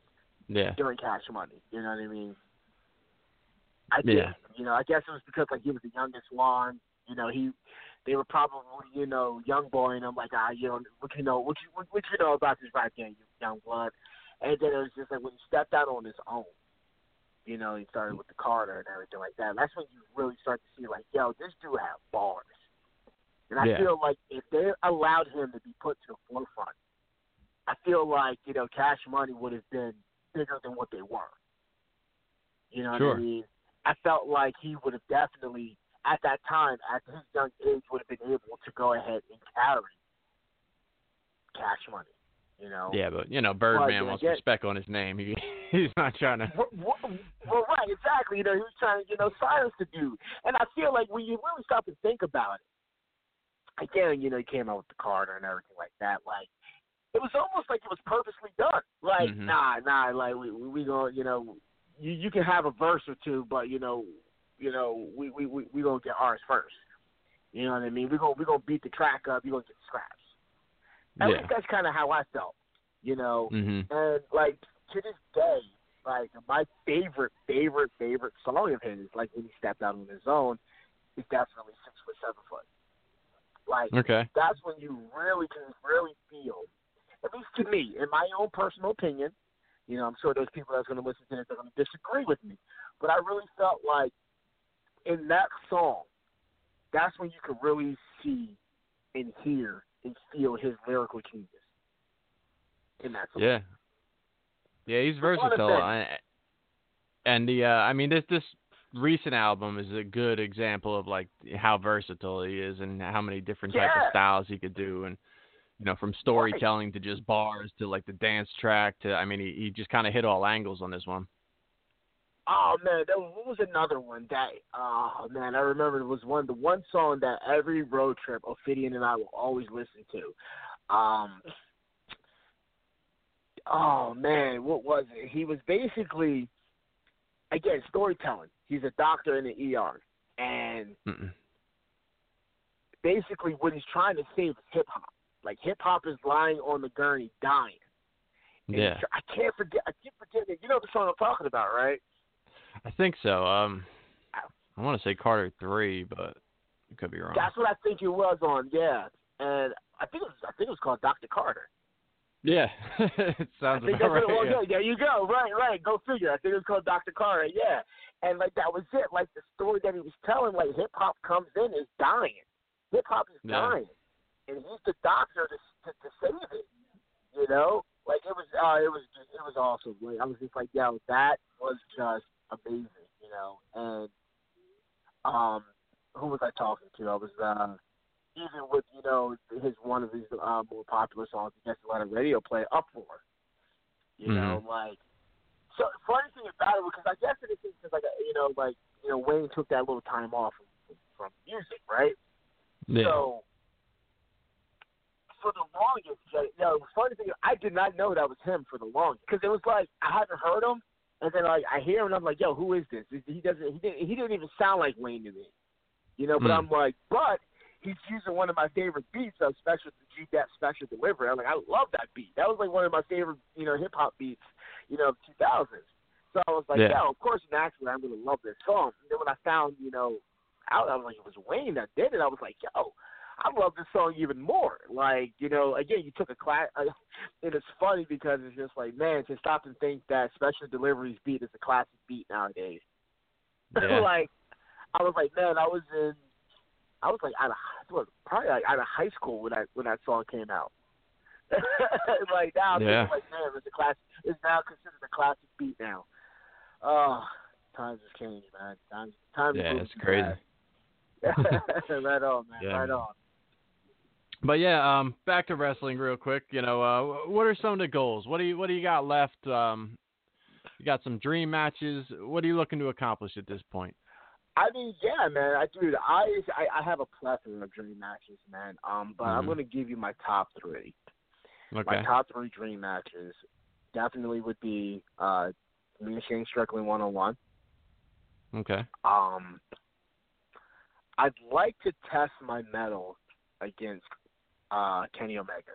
Yeah. during Cash Money. You know what I mean? I did. Yeah. You know, I guess it was because like he was the youngest one. You know, he they were probably you know young boy, and I'm like, ah, you know, what you know, what you what, what you know about this game, you young blood. And then it was just like when he stepped out on his own. You know, he started with the Carter and everything like that. That's when you really start to see like, yo, this dude have bars. And I Yeah. feel like if they allowed him to be put to the forefront, I feel like you know Cash Money would have been bigger than what they were. You know what I mean? I felt like he would have definitely, at that time, at his young age, would have been able to go ahead and carry Cash Money. You know? Yeah, but you know, Birdman wants yeah. respect on his name. He he's not trying to. Well, well, right, exactly. You know, he was trying to, you know, silence the dude. And I feel like when you really stop and think about it, again, you know, he came out with the Carter and everything like that. Like, it was almost like it was purposely done. Like, Mhm. nah, nah, like we we, we gonna, you know, you you can have a verse or two, but you know, you know, we we we, we gonna get ours first. You know what I mean? We gonna we gonna beat the track up. You gonna get scraps. At Yeah. least that's kind of how I felt. You know, Mhm. and like to this day, like my favorite, favorite, favorite song of his, like when he stepped out on his own, is definitely Six Foot Seven Foot. Like Okay. that's when you really can really feel, at least to me, in my own personal opinion. You know, I'm sure there's people that's going to listen to this that are going to disagree with me, but I really felt like in that song, that's when you could really see and hear and feel his lyrical genius. In that song. Yeah. Yeah, he's versatile. I, and the uh I mean this this recent album is a good example of like how versatile he is and how many different types of styles he could do and you know from storytelling to just bars to like the dance track to I mean he, he just kind of hit all angles on this one. Oh man, there was, what was another one that? Oh man, I remember it was one the one song that every road trip Ophidian and I will always listen to. Um. Oh man, what was it? He was basically, again, storytelling. He's a doctor in the ER, and Mm-mm. basically what he's trying to save is hip hop. Like hip hop is lying on the gurney, dying. And Yeah. I can't forget. I keep forgetting. You know the song I'm talking about, right? I think so. Um I want to say Carter 3, but I could be wrong. That's what I think it was on, yeah. And I think it was I think it was called Dr. Carter. Yeah. it sounds I think about that's what it right. was. yeah. There you go. Right, right. Go figure. I think it was called Dr. Carter, yeah. And like that was it. Like the story that he was telling, like hip hop comes in is dying. Hip hop is Yeah. dying. And he's the doctor to, to to save it. You know, like it was, uh, it was, it was awesome. Like I was just like, yo, that was just amazing. You know, and um, who was I talking to? I was uh, even with you know his one of his uh, more popular songs, he gets a lot of radio play, Uproar. You Mhm. know, like so. Funny thing about it, because I guess it is because like you know, like you know, Wayne took that little time off from, from music, right? Yeah. So for the longest, you know, the funny thing, I did not know that was him for the longest because it was like I hadn't heard him, and then like I hear him, and I'm like, yo, who is this? He doesn't, he didn't, he didn't even sound like Wayne to me, you know. But Hmm. I'm like, but he's using one of my favorite beats of special G that special delivery. I'm like, I love that beat. That was like one of my favorite, you know, hip hop beats, you know, of 2000s. So I was like, Yeah. yeah, of course, naturally, I'm gonna love this song. And then when I found, you know, out, I was like, it was Wayne that did it. I was like, yo, I love this song even more. Like, you know, again, you took a class, and it's funny because it's just like, man, to stop and think that Special Deliveries beat is a classic beat nowadays. Yeah. like, I was like, man, I was in, I was like out of, what, probably like out of high school when that when that song came out. like now, I'm Yeah. like, man, it's a classic. It's now considered a classic beat now. Oh, times have changed, man. Times, times. Yeah, it's crazy. right on, man. Yeah. Right on. But yeah, um, back to wrestling real quick. You know, uh, what are some of the goals? What do you What do you got left? Um, you got some dream matches. What are you looking to accomplish at this point? I mean, yeah, man. I dude, I I, I have a plethora of dream matches, man. Um, but I'm Mhm. gonna give you my top three. Okay. My top three dream matches definitely would be uh, me and Shane Strickland one on one. Okay. Um, I'd like to test my mettle against uh, Kenny Omega.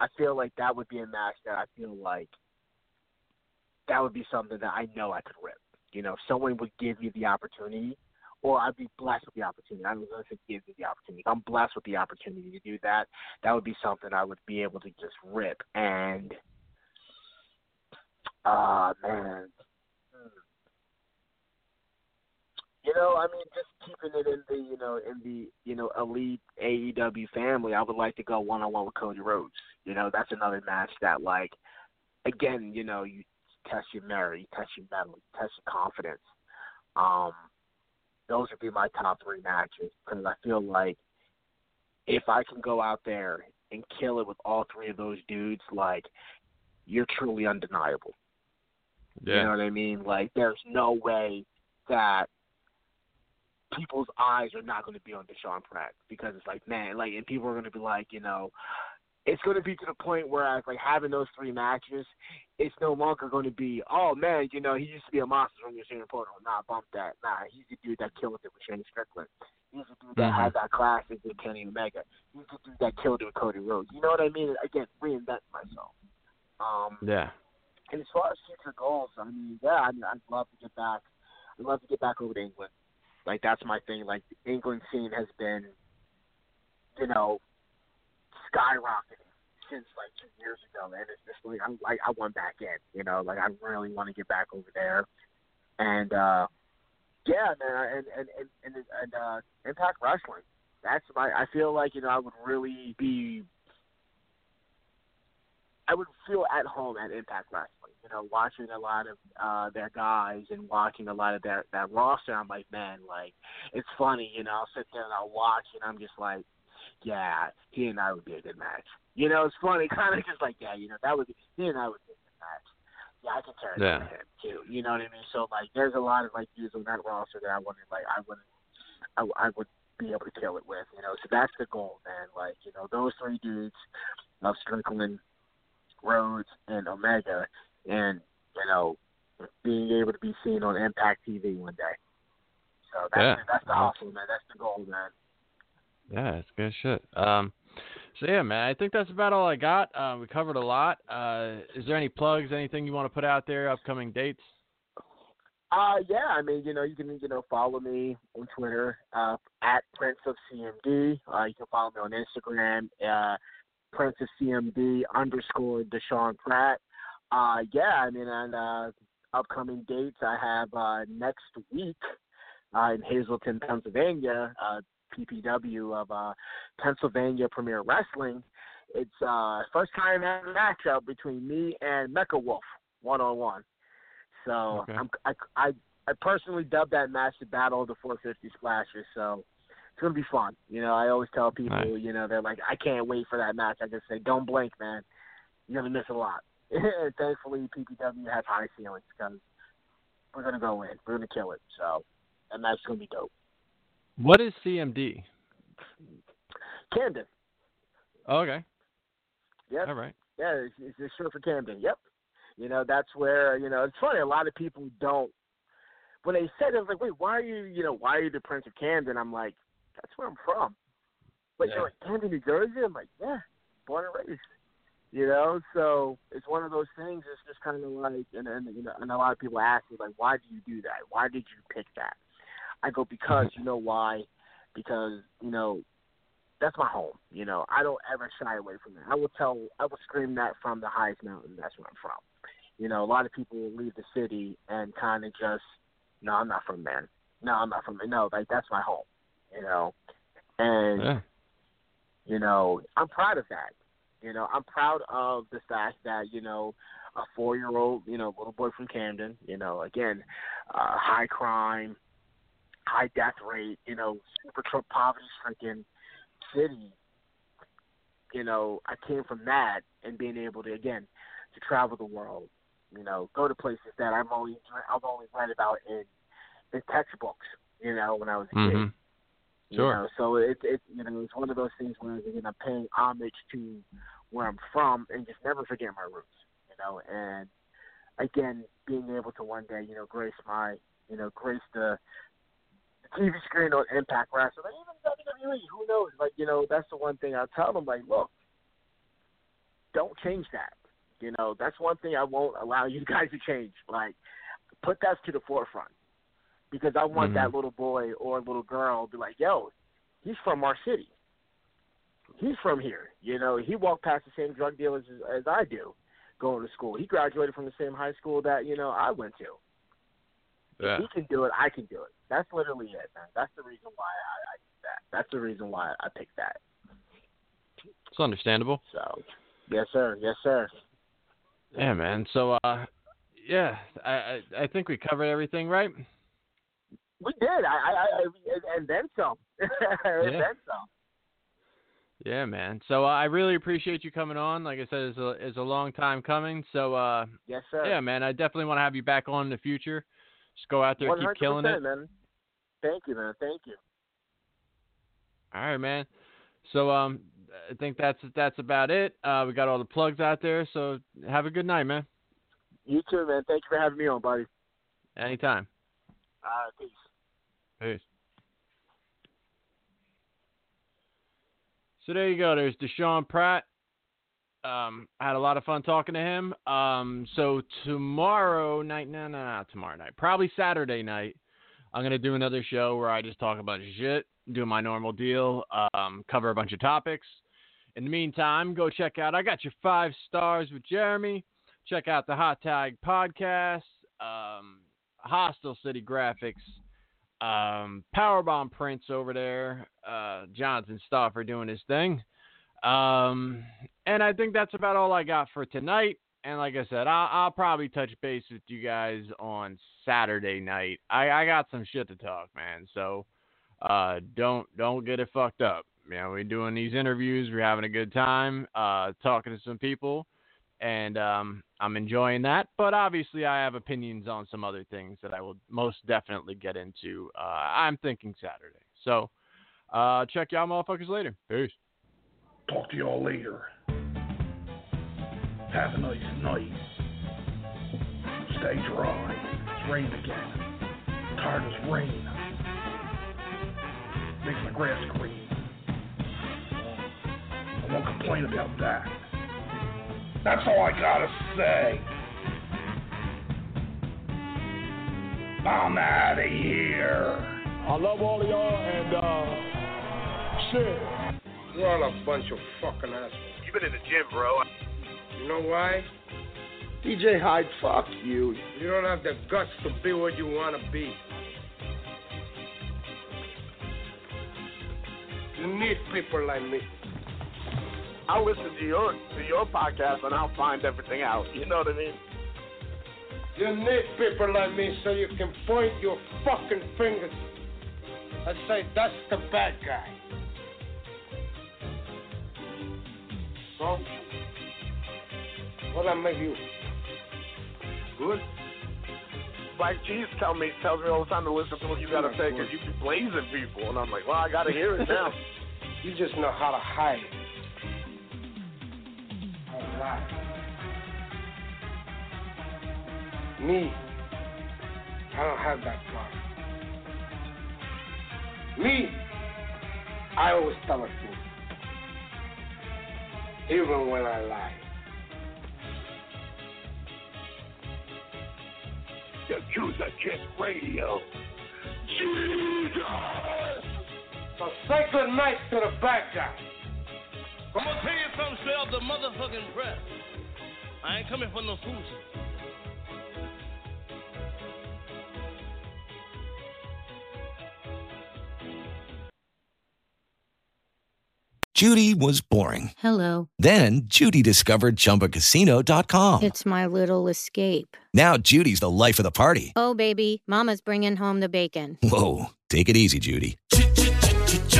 I feel like that would be a match that I feel like that would be something that I know I could rip. You know, if someone would give you the opportunity, or I'd be blessed with the opportunity. I don't know if it gives me the opportunity. If I'm blessed with the opportunity to do that, that would be something I would be able to just rip. And, uh, man, you know, I mean, just keeping it in the, you know, in the, you know, elite AEW family, I would like to go one on one with Cody Rhodes. You know, that's another match that, like, again, you know, you test your merit, you test your mettle, you test your confidence. Um, those would be my top three matches because I feel like if I can go out there and kill it with all three of those dudes, like, you're truly undeniable. Yeah. You know what I mean? Like, there's no way that people's eyes are not going to be on Desean Pratt because it's like, man, like, and people are going to be like, you know, it's going to be to the point where I like having those three matches, it's no longer going to be, oh man, you know, he used to be Amasis from Osirian Portal. Nah, bump that. Nah, he's the dude that killed it with Shane Strickland. He's the dude that Mhm. had that classic with Kenny Omega. He's the dude that killed it with Cody Rhodes. You know what I mean? Again, reinvent myself. Um, Yeah. and as far as future goals, I mean, yeah, I mean, I'd love to get back. I'd love to get back over to England. Like that's my thing. Like the England scene has been, you know, skyrocketing since like two years ago, and it's just like I'm like I want back in. You know, like I really want to get back over there, and uh yeah, man, and and and and, and uh, Impact Wrestling. That's my. I feel like you know I would really be I would feel at home at Impact Wrestling. You know, watching a lot of uh their guys and watching a lot of their that roster. I'm like, man, like it's funny. You know, I'll sit there and I'll watch, and I'm just like, yeah, he and I would be a good match. You know, it's funny, kind of just like, yeah, you know, that would be he and I would be a good match. Yeah, I can carry Yeah. with him too. You know what I mean? So like, there's a lot of like dudes on that roster that I wouldn't like. I wouldn't. I, I would be able to kill it with. You know, so that's the goal, man. Like, you know, those three dudes of Strickland, Rhodes, and Omega, and you know, being able to be seen on Impact TV one day. So that's Yeah. that's the hustle, man. That's the goal, man. Yeah, it's good shit. Um, so yeah, man, I think that's about all I got. Uh, we covered a lot. Uh, is there any plugs? Anything you want to put out there? Upcoming dates? Uh, yeah, I mean, you know, you can, you know, follow me on Twitter, uh, at Prince of CMD. Uh, you can follow me on Instagram, uh, Of CMD underscore Desean Pratt. Uh, yeah, I mean, and, uh, upcoming dates I have, uh, next week, uh, in Hazleton, Pennsylvania, uh, PPW of, uh, Pennsylvania Premier Wrestling it's uh first time matchup between me and Mecha Wolf one on one. So Okay. I'm, I, I I personally dubbed that match the Battle of the 450 Splashes. So it's gonna be fun. You know, I always tell people, Nice. you know, they're like, I can't wait for that match. I just say, don't blink, man. You're gonna miss a lot. thankfully, PPW has high ceilings because we're gonna go in. We're gonna kill it. So and that's gonna be dope. What is CMD? Camden. Oh, okay. Yep. All right. Yeah, it's, it's short for Camden. Yep. You know, that's where you know it's funny. A lot of people don't. When they said it, I was like, wait, why are you? You know, why are you the Prince of Camden? I'm like, that's where I'm from. But Yeah. you're like Camden, New Jersey. I'm like, yeah, born and raised. You know, so it's one of those things. It's just kind of like, and and you know, and a lot of people ask me like, why do you do that? Why did you pick that? I go because you know why? Because you know that's my home. You know, I don't ever shy away from that. I will tell, I will scream that from the highest mountain. That's where I'm from. You know, a lot of people will leave the city and kind of just, no, I'm not from there. No, I'm not from there. No, like that's my home. You know, and Yeah. you know, I'm proud of that. You know, I'm proud of the fact that you know, a four-year-old, you know, little boy from Camden. You know, again, uh, high crime, high death rate. You know, super tr- poverty-stricken city. You know, I came from that and being able to again to travel the world. You know, go to places that I've only I've only read about in in textbooks. You know, when I was a kid. Mhm. You Sure. know, so it's it's you know it's one of those things where again I'm paying homage to where I'm from and just never forget my roots. You know, and again being able to one day you know grace my you know grace the, the TV screen on Impact Wrestling, even WWE. Who knows? Like you know that's the one thing I tell them like look, don't change that. You know that's one thing I won't allow you guys to change. Like put that to the forefront because I want Mhm. that little boy or little girl to be like, yo, he's from our city. He's from here. You know, he walked past the same drug dealers as, as I do going to school. He graduated from the same high school that, you know, I went to. Yeah. If he can do it, I can do it. That's literally it, man. That's the reason why I, I did that. That's the reason why I picked that. It's understandable. So, yes, sir. Yes, sir. Yeah, man. So, uh, yeah, I, I I think we covered everything, right? We did. I, I, I and- then some. and Yeah. then some. Yeah, man. So uh, I really appreciate you coming on. Like I said, it's a it's a long time coming. So uh, Yes, sir. yeah, man. I definitely want to have you back on in the future. Just go out there, keep killing it. man. Thank you, man. Thank you. All right, man. So um, I think that's that's about it. Uh, we got all the plugs out there. So have a good night, man. You too, man. Thank you for having me on, buddy. Anytime. Uh, peace. Peace. So there you go. There's Desean Pratt. Um, I had a lot of fun talking to him. Um, so tomorrow night, no, no, not tomorrow night, probably Saturday night, I'm gonna do another show where I just talk about shit, do my normal deal, um, cover a bunch of topics. In the meantime, go check out. I got your five stars with Jeremy. Check out the Hot Tag podcast, um, Hostile City Graphics, um, Powerbomb Prince over there, uh, Jonathan Stoffer doing his thing. Um, and I think that's about all I got for tonight. And like I said, I'll, I'll probably touch base with you guys on Saturday night. I, I got some shit to talk, man. So uh, don't don't get it fucked up. You know, we're doing these interviews. We're having a good time uh, talking to some people, and um, I'm enjoying that. But obviously, I have opinions on some other things that I will most definitely get into. Uh, I'm thinking Saturday. So uh, check y'all motherfuckers later. Peace. Talk to y'all later. Have a nice night. Stay dry. It's rained again. Tired as rain. Makes my grass green. I won't complain about that. That's all I gotta say. I'm out of here. I love all of y'all and uh shit. You're all a bunch of fucking assholes. You've been in the gym, bro. You know why? DJ Hyde, fuck you. You don't have the guts to be what you want to be. You need people like me. I'll listen to your to your podcast and I'll find everything out. You know what I mean? You need people like me so you can point your fucking fingers and say, that's the bad guy. So, what I make you? Good. Black Cheese tell me tells me all the time to listen to what you gotta say because you be blazing people, and I'm like, well, I gotta hear it now. you just know how to hide. How lie. Me, I don't have that problem. Me, I always tell the truth, even when I lie. Yakuza Kick Radio. Jesus! So say good night to the bad guy. I'm gonna tell you something straight off the motherfucking press. I ain't coming for no fools. Judy was boring. Hello. Then Judy discovered ChumbaCasino.com. It's my little escape. Now Judy's the life of the party. Oh, baby, Mama's bringing home the bacon. Whoa, take it easy, Judy.